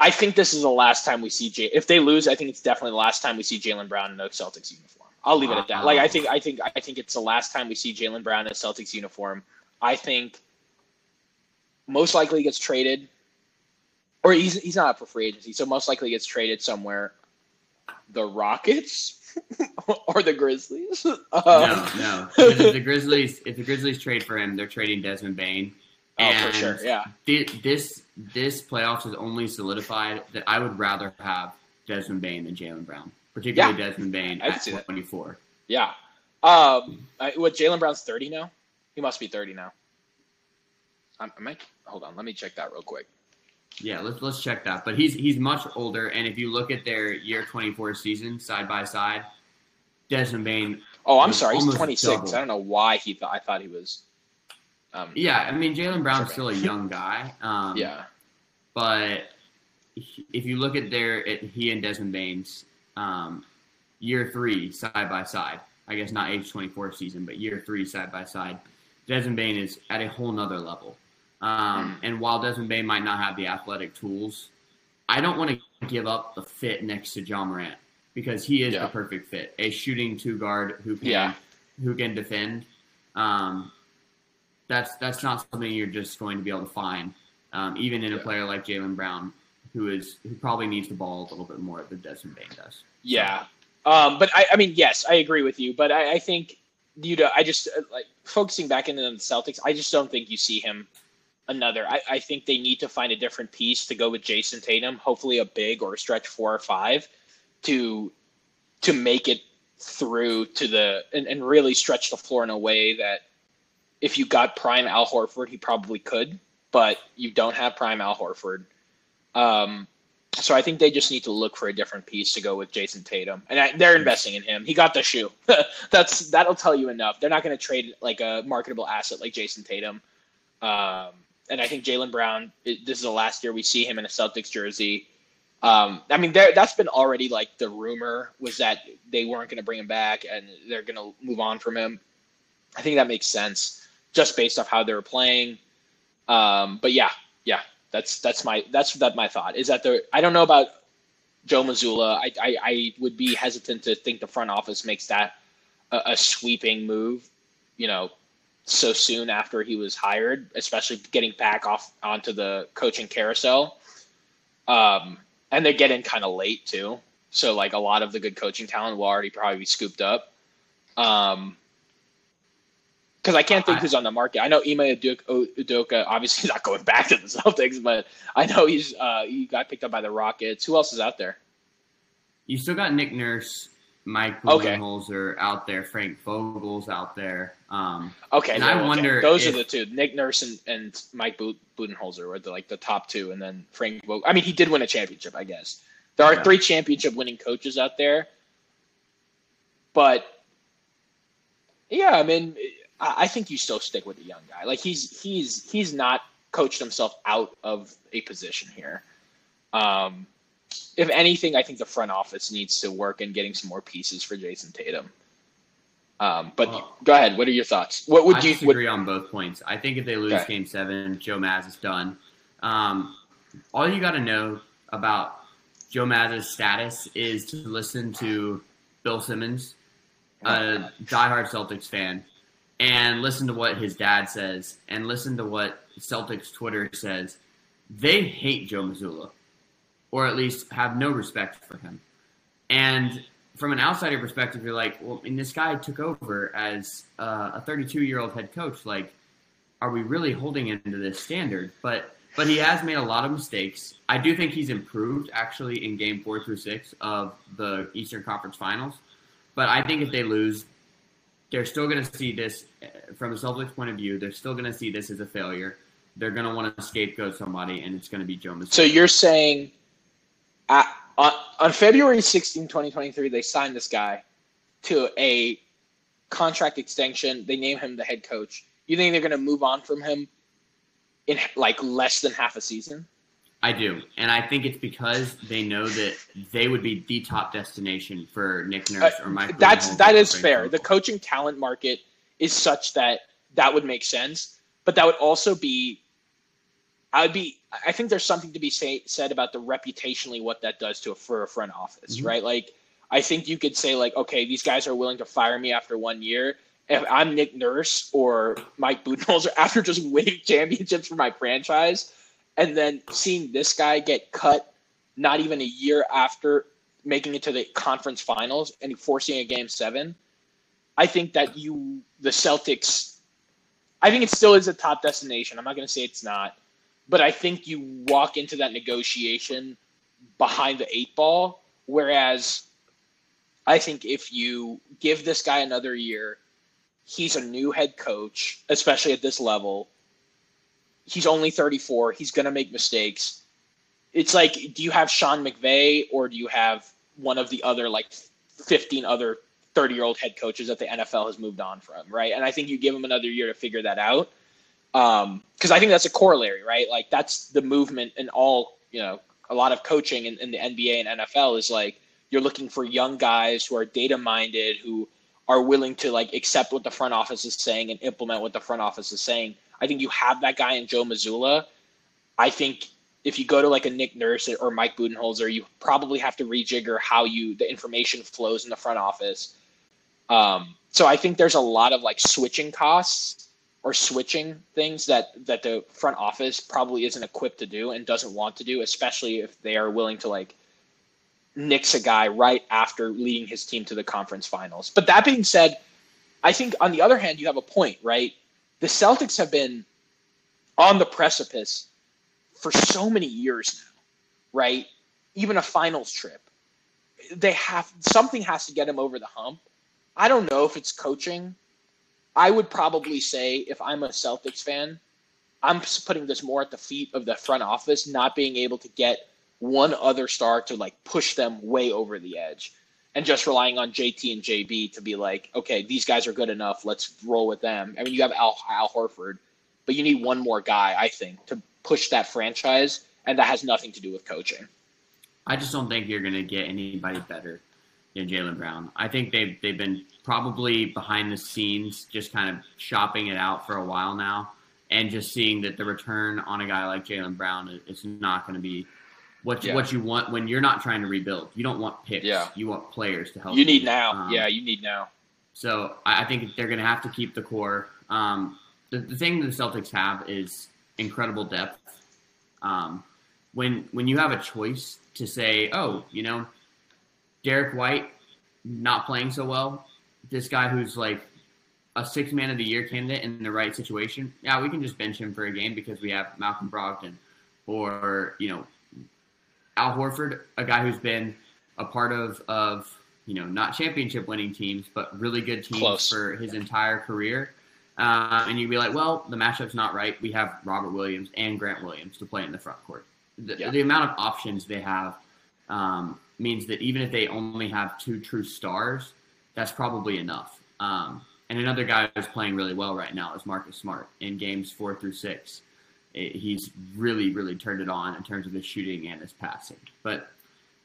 I think this is the last time we see Jay. If they lose, I think it's definitely the last time we see Jaylen Brown in a Celtics uniform. I'll leave it at that. Like I think, I think, I think it's the last time we see Jaylen Brown in a Celtics uniform. I think most likely gets traded, or he's he's not up for free agency, so most likely gets traded somewhere the Rockets or the Grizzlies? Um, no, no. if the Grizzlies, if the Grizzlies trade for him, they're trading Desmond Bane. Oh, for sure, yeah. This this playoffs has only solidified that I would rather have Desmond Bane than Jaylen Brown, particularly yeah. Desmond Bane at 24. Yeah. Um, I, what Jaylen Brown's 30 now? He must be 30 now. I'm, I? Hold on, let me check that real quick. Yeah, let's let's check that. But he's he's much older, and if you look at their year 24 season side by side, Desmond Bane. Oh, I'm sorry, he's 26. I don't know why he thought I thought he was. Um, yeah, I mean Jaylen Brown's still a young guy. Um, yeah, but if you look at their at he and Desmond Bane's um, year three side by side, I guess not age 24 season, but year three side by side, Desmond Bane is at a whole nother level. Um, hmm. and while Desmond Bane might not have the athletic tools, I don't want to give up the fit next to Ja Morant because he is yeah. the perfect fit. A shooting two guard who can yeah. who can defend. Um, that's that's not something you're just going to be able to find, um, even in a player like Jaylen Brown, who is who probably needs the ball a little bit more than Desmond Bane does. Yeah, um, but I, I mean, yes, I agree with you. But I, I think you know, I just uh, like focusing back into the Celtics. I just don't think you see him another. I, I think they need to find a different piece to go with Jayson Tatum, hopefully a big or a stretch four or five to to make it through to the and, and really stretch the floor in a way that if you got prime Al Horford, he probably could, but you don't have prime Al Horford. Um, so I think they just need to look for a different piece to go with Jayson Tatum, and I, they're investing in him. He got the shoe. That's that'll tell you enough. They're not going to trade like a marketable asset like Jayson Tatum. Um, and I think Jaylen Brown, this is the last year we see him in a Celtics jersey. Um, I mean, that's been already like the rumor was that they weren't going to bring him back and they're going to move on from him. I think that makes sense just based off how they were playing. Um, but yeah, yeah, that's that's my that's that my thought is that the I don't know about Joe Mazzulla. I, I, I would be hesitant to think the front office makes that a, a sweeping move. You know, so soon after he was hired, especially getting back off onto the coaching carousel. Um, and they're getting kind of late too. So like a lot of the good coaching talent will already probably be scooped up. Um, because I can't think who's on the market. I know Ime Udoka obviously he's not going back to the Celtics, but I know he's uh, he got picked up by the Rockets. Who else is out there? You still got Nick Nurse, Mike Budenholzer okay. out there, Frank Vogel's out there. Um, okay, and no, I okay. wonder those if, are the two. Nick Nurse and, and Mike Budenholzer were the, like the top two, and then Frank Vogel. I mean, he did win a championship, I guess. There are yeah. three championship winning coaches out there, but yeah, I mean, I think you still stick with the young guy. Like he's he's he's not coached himself out of a position here. Um, if anything, I think the front office needs to work in getting some more pieces for Jayson Tatum. Um, but well, go ahead. What are your thoughts? What would I you disagree what, on both points? I think if they lose okay. Game Seven, Joe Maz is done. Um, all you got to know about Joe Maz's status is to listen to Bill Simmons, a diehard Celtics fan, and listen to what his dad says, and listen to what Celtics Twitter says. They hate Joe Mazzulla or at least have no respect for him. And from an outsider perspective, you're like, well, this guy took over as uh, a 32 year old head coach. Like, are we really holding him to this standard? But but he has made a lot of mistakes. I do think he's improved actually in game four through six of the Eastern Conference Finals. But I think if they lose, they're still going to see this from a Celtics point of view. They're still going to see this as a failure. They're going to want to scapegoat somebody, and it's going to be Joe. So you're saying on, on February 16, 2023, they signed this guy to a contract extension. They name him the head coach. You think they're going to move on from him in like less than half a season? I do, and I think it's because they know that they would be the top destination for Nick Nurse uh, or Mike. That's that is fair. The coaching talent market is such that that would make sense, but that would also be I would be. I think there's something to be say, said about the reputationally what that does to a for a front office, mm-hmm. right? Like, I think you could say like, okay, these guys are willing to fire me after one year. If I'm Nick Nurse or Mike Budenholzer after just winning championships for my franchise, and then seeing this guy get cut not even a year after making it to the conference finals and forcing a game seven, I think that you the Celtics. I think it still is a top destination. I'm not going to say it's not but I think you walk into that negotiation behind the eight ball. Whereas I think if you give this guy another year, he's a new head coach, especially at this level. He's only 34. He's going to make mistakes. It's like, do you have Sean McVay or do you have one of the other, like 15 other 30 year old head coaches that the NFL has moved on from, right? And I think you give him another year to figure that out um because i think that's a corollary right? Like that's the movement in all you know a lot of coaching in, in the nba and nfl is like you're looking for young guys who are data minded who are willing to like accept what the front office is saying and implement what the front office is saying. I think you have that guy in joe Mazzulla. i think if you go to like a nick nurse or mike budenholzer you probably have to rejigger how you the information flows in the front office. Um, so i think there's a lot of like switching costs or switching things that that the front office probably isn't equipped to do and doesn't want to do, especially if they are willing to like nix a guy right after leading his team to the conference finals. But that being said, I think on the other hand, you have a point, right? The Celtics have been on the precipice for so many years now, right? Even a finals trip. They have something has to get them over the hump. I don't know if it's coaching I would probably say if I'm a Celtics fan, I'm putting this more at the feet of the front office, not being able to get one other star to like push them way over the edge and just relying on JT and JB to be like, okay, these guys are good enough. Let's roll with them. I mean, you have Al, Al Horford, but you need one more guy, I think, to push that franchise. And that has nothing to do with coaching. I just don't think you're going to get anybody better than Jaylen Brown. I think they've they've been probably behind the scenes, just kind of shopping it out for a while now, and just seeing that the return on a guy like Jaylen Brown is not going to be what you, Yeah. what you want when you're not trying to rebuild. You don't want picks. Yeah. You want players to help. You need now. Um, yeah, you need now. So I I think they're going to have to keep the core. Um, the, the thing the Celtics have is incredible depth. Um, when when you have a choice to say, oh, you know, Derrick White not playing so well, this guy who's like a six man of the year candidate in the right situation, yeah, we can just bench him for a game because we have Malcolm Brogdon, or you know, Al Horford, a guy who's been a part of of you know not championship winning teams, but really good teams Close. for his entire career. Uh, and you'd be like, well, the matchup's not right. We have Robert Williams and Grant Williams to play in the front court. The, Yeah. the amount of options they have um, means that even if they only have two true stars, that's probably enough. Um, and another guy who's playing really well right now is Marcus Smart in games four through six. It- he's really, really turned it on in terms of his shooting and his passing. But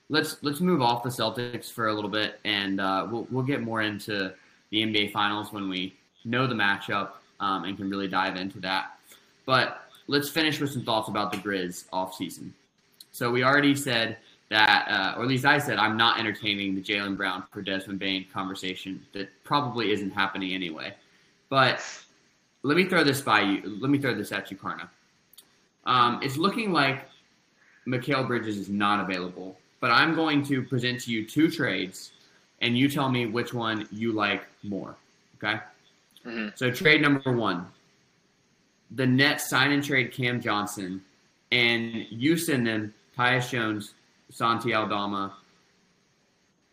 let's let's move off the Celtics for a little bit, and uh, we'll we'll get more into the NBA Finals when we know the matchup um, and can really dive into that. But let's finish with some thoughts about the Grizz off season. So we already said that, uh, or at least I said, I'm not entertaining the Jaylen Brown for Desmond Bane conversation. That probably isn't happening anyway. But let me throw this by you. Let me throw this at you, Karna. Um, it's looking like Mikal Bridges is not available, but I'm going to present to you two trades, and you tell me which one you like more. Okay. Mhm. So trade number one, the Nets sign and trade Cam Johnson, and you send them Tyus Jones, Santi Aldama.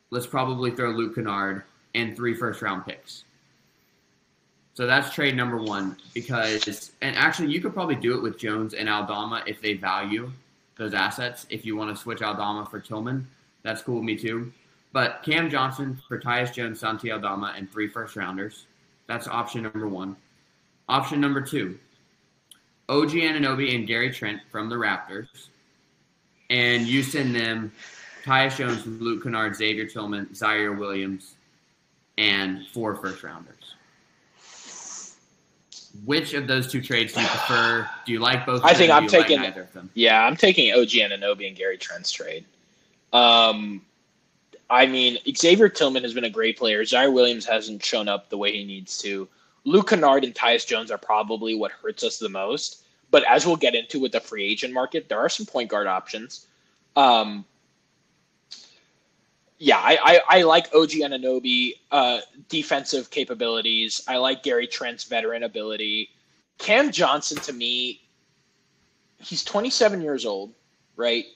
Let's probably throw Luke Kennard and three first round picks. So that's trade number one because, and actually, you could probably do it with Jones and Aldama if they value those assets. If you want to switch Aldama for Tillman, that's cool with me too. But Cam Johnson for Tyus Jones, Santi Aldama, and three first rounders. That's option number one. Option number two, OG Anunoby and Gary Trent from the Raptors. And you send them Tyus Jones, Luke Kennard, Xavier Tillman, Ziaire Williams, and four first rounders. Which of those two trades do you prefer? Do you like both? I think I'm like taking- neither of them. Yeah, I'm taking OG Anunoby and Gary Trent's trade. Um, I mean, Xavier Tillman has been a great player. Ziaire Williams hasn't shown up the way he needs to. Luke Kennard and Tyus Jones are probably what hurts us the most. But as we'll get into with the free agent market, there are some point guard options. Um, yeah, I, I, I like OG Anunoby uh, defensive capabilities. I like Gary Trent's veteran ability. Cam Johnson, to me, he's 27 years old, right?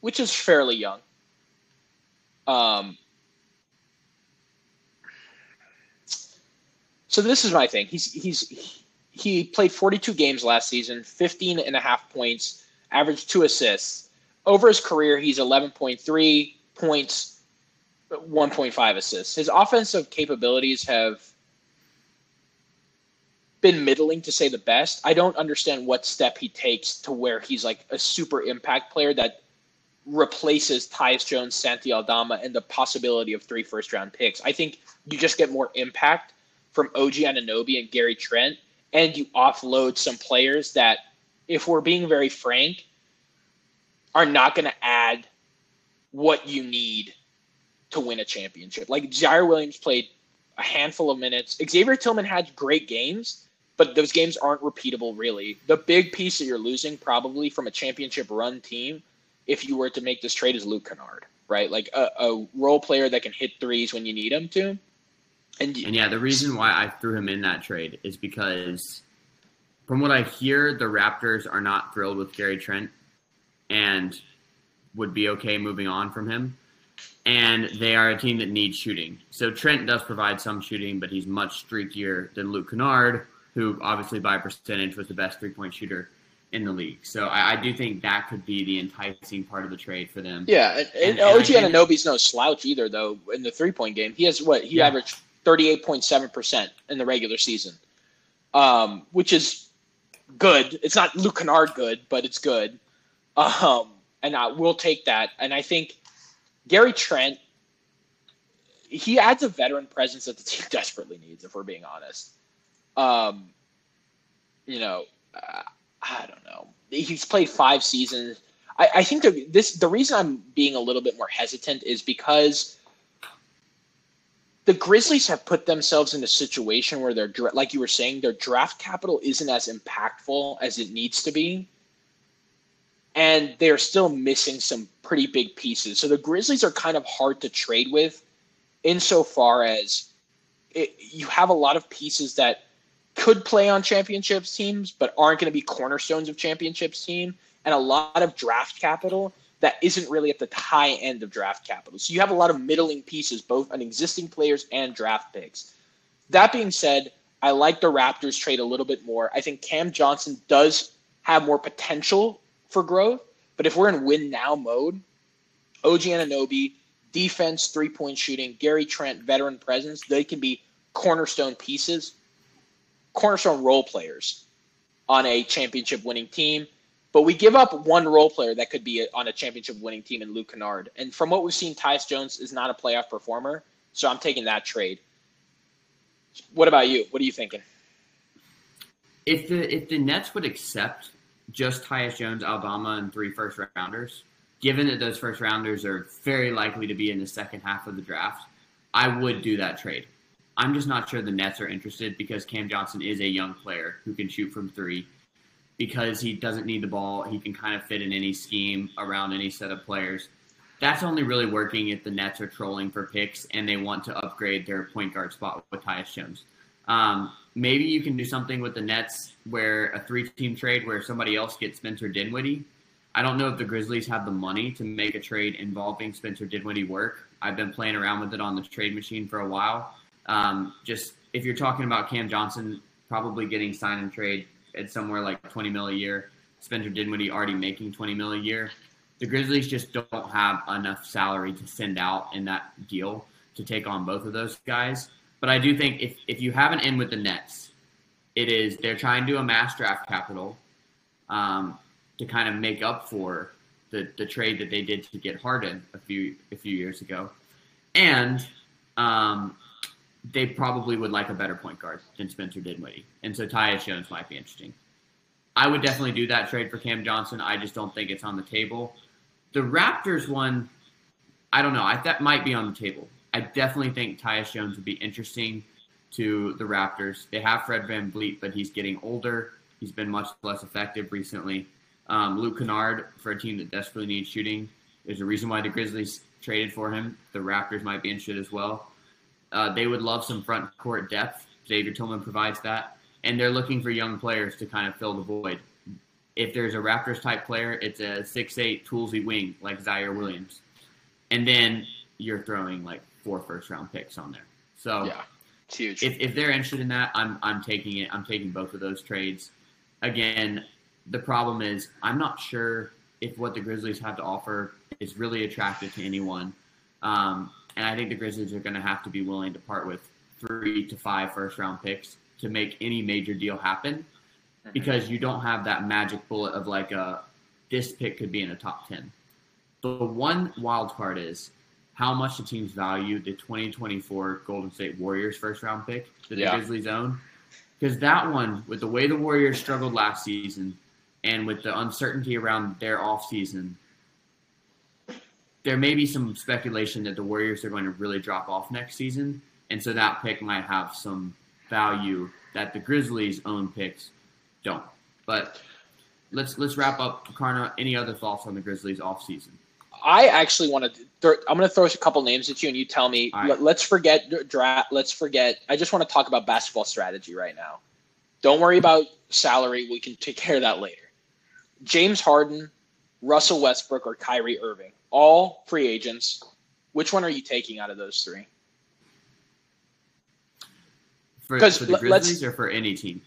Which is fairly young. Um, so this is my thing. He's he's he played 42 games last season, 15 and a half points, averaged two assists. Over his career, he's 11.3 points, 1.5 assists. His offensive capabilities have been middling to say the best. I don't understand what step he takes to where he's like a super impact player that replaces Tyus Jones, Santi Aldama, and the possibility of three first round picks. I think you just get more impact from OG Anunoby and Gary Trent, and you offload some players that, if we're being very frank, are not going to add what you need to win a championship. Like Ziaire Williams played a handful of minutes. Xavier Tillman had great games, but those games aren't repeatable, really. The big piece that you're losing, probably from a championship run team, if you were to make this trade, is Luke Kennard, right? Like a, a role player that can hit threes when you need him to. And, And yeah, the reason why I threw him in that trade is because, from what I hear, the Raptors are not thrilled with Gary Trent and would be okay moving on from him. And they are a team that needs shooting. So Trent does provide some shooting, but he's much streakier than Luke Kennard, who obviously by percentage was the best three point shooter in the league. So I, I do think that could be the enticing part of the trade for them. yeah, and, and And- OG Anunoby's no slouch either, though. In the three point game, he has what he Yeah. averaged thirty eight point seven percent in the regular season, um, which is good. It's not Luke Kennard good, but it's good. Um, and I will take that. And I think Gary Trent, he adds a veteran presence that the team desperately needs, if we're being honest. Um, you know, uh, I don't know. He's played five seasons. I, I think the, this the reason I'm being a little bit more hesitant is because the Grizzlies have put themselves in a situation where they're like you were saying, their draft capital isn't as impactful as it needs to be, and they're still missing some pretty big pieces. So the Grizzlies are kind of hard to trade with, insofar as it, you have a lot of pieces that could play on championships teams, but aren't going to be cornerstones of championships team, and a lot of draft capital that isn't really at the high end of draft capital. So you have a lot of middling pieces, both on existing players and draft picks. That being said, I like the Raptors trade a little bit more. I think Cam Johnson does have more potential for growth, but if we're in win now mode, OG Anunoby, defense, three point shooting, Gary Trent, veteran presence, they can be cornerstone pieces cornerstone role players on a championship winning team. But we give up one role player that could be on a championship winning team in Luke Kennard. And from what we've seen, Tyus Jones is not a playoff performer. So I'm taking that trade. What about you? What are you thinking? If the if the Nets would accept just Tyus Jones, Aldama, and three first rounders, given that those first rounders are very likely to be in the second half of the draft, I would do that trade. I'm just not sure the Nets are interested because Cam Johnson is a young player who can shoot from three. Because he doesn't need the ball, he can kind of fit in any scheme around any set of players. That's only really working if the Nets are trolling for picks and they want to upgrade their point guard spot with Tyus Jones. Um, maybe you can do something with the Nets where a three-team trade where somebody else gets Spencer Dinwiddie. I don't know if the Grizzlies have the money to make a trade involving Spencer Dinwiddie work. I've been playing around with it on the trade machine for a while. Um, just if you're talking about Cam Johnson probably getting sign and trade at somewhere like 20 mil a year, Spencer Dinwiddie already making 20 mil a year. The Grizzlies just don't have enough salary to send out in that deal to take on both of those guys. But I do think if, if you have an end with the Nets, it is they're trying to amass draft capital um, to kind of make up for the, the trade that they did to get Harden a few a few years ago, and um, they probably would like a better point guard than Spencer Dinwiddie. And so Tyus Jones might be interesting. I would definitely do that trade for Cam Johnson. I just don't think it's on the table. The Raptors one, I don't know. I that might be on the table. I definitely think Tyus Jones would be interesting to the Raptors. They have Fred Van VanVleet, but he's getting older. He's been much less effective recently. Um, Luke Kennard, for a team that desperately needs shooting, there's a reason why the Grizzlies traded for him. The Raptors might be interested as well. Uh, they would love some front court depth. Xavier Tillman provides that, and they're looking for young players to kind of fill the void. If there's a Raptors type player, it's a six-eight toolsy wing like Ziaire Williams, and then you're throwing like four first round picks on there. So yeah, it's huge. If, if they're interested in that, I'm I'm taking it. I'm taking both of those trades. Again, the problem is I'm not sure if what the Grizzlies have to offer is really attractive to anyone. Um, and I think the Grizzlies are going to have to be willing to part with three to five first round picks to make any major deal happen mm-hmm. because you don't have that magic bullet of like a this pick could be in a top 10. The one wild card is how much the teams value the 2024 Golden State Warriors first round pick that yeah. the Grizzlies own. Because that one, with the way the Warriors struggled last season and with the uncertainty around their offseason, there may be some speculation that the Warriors are going to really drop off next season, and so that pick might have some value that the Grizzlies' own picks don't. But let's let's wrap up. Karna, any other thoughts on the Grizzlies offseason? I actually want to. Th- I'm going to throw a couple names at you, and you tell me. Right. Let, us forget draft. Let's forget. I just want to talk about basketball strategy right now. Don't worry about salary. We can take care of that later. James Harden, Russell Westbrook, or Kyrie Irving all free agents. Which one are you taking out of those three? For, for the Grizzlies or for any team?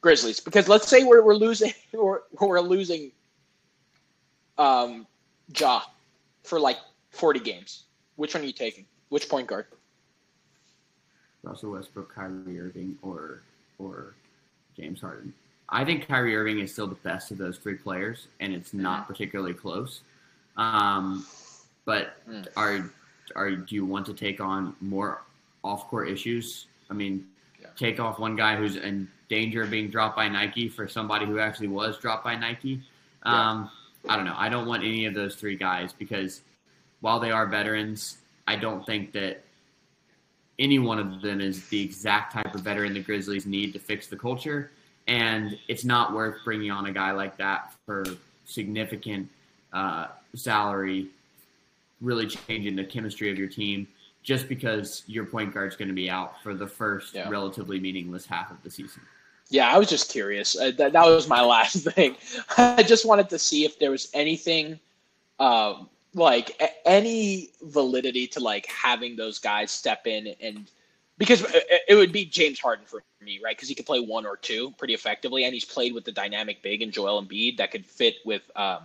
Grizzlies, because let's say we're, we're losing we're, we're losing um, Ja for like forty games. Which one are you taking? Which point guard? Russell Westbrook, Kyrie Irving, or or James Harden. I think Kyrie Irving is still the best of those three players, and it's not mm-hmm. particularly close. Um, but Mm. are are do you want to take on more off court issues? I mean, Yeah. take off one guy who's in danger of being dropped by Nike for somebody who actually was dropped by Nike. Yeah. Um, I don't know. I don't want any of those three guys because while they are veterans, I don't think that any one of them is the exact type of veteran the Grizzlies need to fix the culture. And it's not worth bringing on a guy like that for significant uh, salary, really changing the chemistry of your team just because your point guard's going to be out for the first Yeah. relatively meaningless half of the season. Yeah, I was just curious. Uh, that, that was my last thing. I just wanted to see if there was anything, um, like a- any validity to like having those guys step in and because it, it would be James Harden for me, right? Because he could play one or two pretty effectively, and he's played with the dynamic big and Joel Embiid that could fit with um,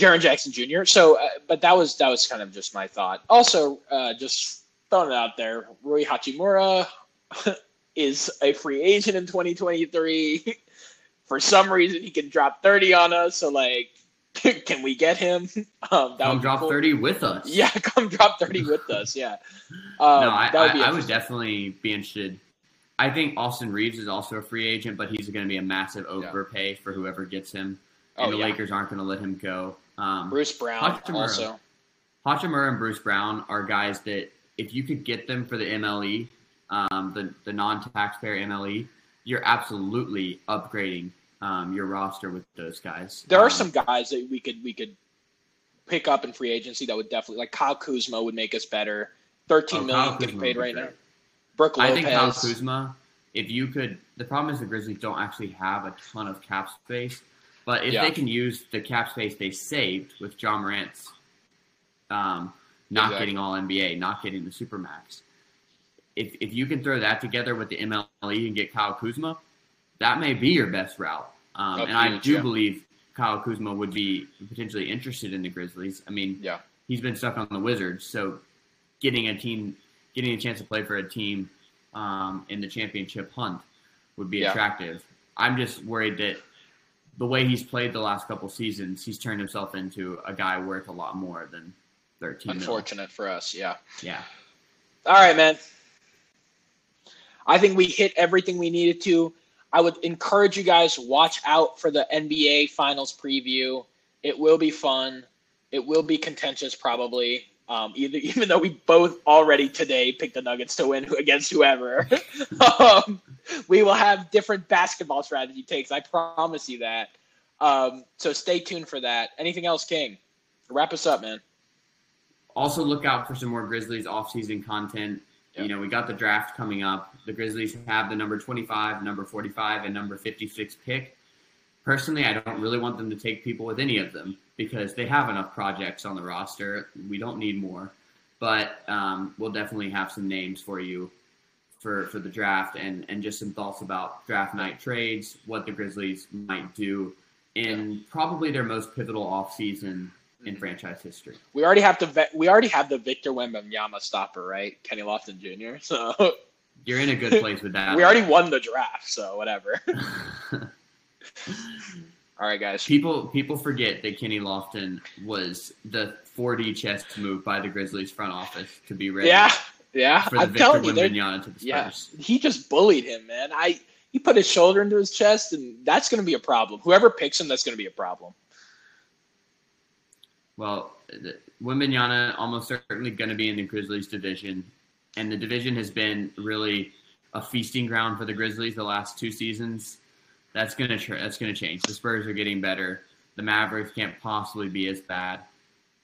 Jaren Jackson Jr. So, uh, but that was that was kind of just my thought. Also, uh, just throwing it out there, Rui Hachimura is a free agent in 2023. For some reason, he can drop 30 on us. So, like, can we get him? Um, that Come would drop cool. 30 with us. Yeah, come drop 30 with us. Yeah. Um, no, I, that would be I, I would definitely be interested. I think Austin Reaves is also a free agent, but he's going to be a massive overpay for whoever gets him. And Oh, the yeah. Lakers aren't going to let him go. Um, Bruce Brown Hachimura. also. Hachimura and Bruce Brown are guys that if you could get them for the MLE, um, the the non-taxpayer MLE, you're absolutely upgrading um, your roster with those guys. There are Um, some guys that we could we could pick up in free agency that would definitely like Kyle Kuzma would make us better. Thirteen oh, million getting paid right now. Brooke I think Kyle Kuzma, if you could, the problem is the Grizzlies don't actually have a ton of cap space. But if Yeah. they can use the cap space they saved with Ja Morant's um, not Exactly. getting all NBA, not getting the Supermax, if, if you can throw that together with the MLE and get Kyle Kuzma, that may be your best route. Um, and I do yeah. believe Kyle Kuzma would be potentially interested in the Grizzlies. I mean, Yeah. he's been stuck on the Wizards, so getting a team, getting a chance to play for a team um, in the championship hunt would be Yeah. attractive. I'm just worried that the way he's played the last couple seasons, he's turned himself into a guy worth a lot more than 13 mil. Unfortunate for us, yeah. Yeah. All right, man. I think we hit everything we needed to. I would encourage you guys to watch out for the NBA Finals preview. It will be fun. It will be contentious, probably. Um, either even though we both already today picked the Nuggets to win against whoever, um, we will have different basketball strategy takes. I promise you that. Um, so stay tuned for that. Anything else, King? Wrap us up, man. Also, look out for some more Grizzlies offseason content. Yep. You know, we got the draft coming up. The Grizzlies have the number 25, number 45, and number 56 pick. Personally, I don't really want them to take people with any of them because they have enough projects on the roster. We don't need more. But um, we'll definitely have some names for you for, for the draft and, and just some thoughts about draft night trades, what the Grizzlies might do in probably their most pivotal offseason in franchise history. We already have the we already have the Victor Wembanyama stopper, right? Kenny Lofton Jr. So You're in a good place with that. we already won the draft, so whatever. All right, guys. people people forget that Kenny Lofton was the 4D chess move by the Grizzlies front office to be ready Yeah, yeah. for the I'm Victor telling you, they're- Wembanyama to the Spurs. yeah. He just bullied him, man. I he put his shoulder into his chest, and that's going to be a problem. Whoever picks him, that's going to be a problem. Well, Wembanyama almost certainly going to be in the Grizzlies division, and the division has been really a feasting ground for the Grizzlies the last two seasons. That's gonna tr- that's gonna change. The Spurs are getting better. The Mavericks can't possibly be as bad,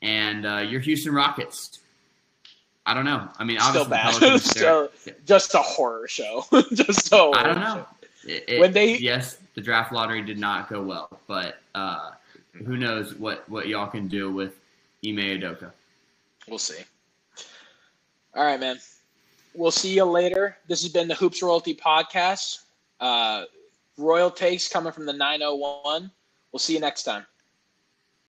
and uh, your Houston Rockets. I don't know. I mean, Still obviously, the bad. Still, just a horror show. just horror I don't know. It- it- When they- yes, the draft lottery did not go well, but uh, who knows what what y'all can do with Ime Udoka. We'll see. All right, man. We'll see you later. This has been the Hoops Royalty Podcast. Uh, Royal Takes coming from the 901. We'll see you next time.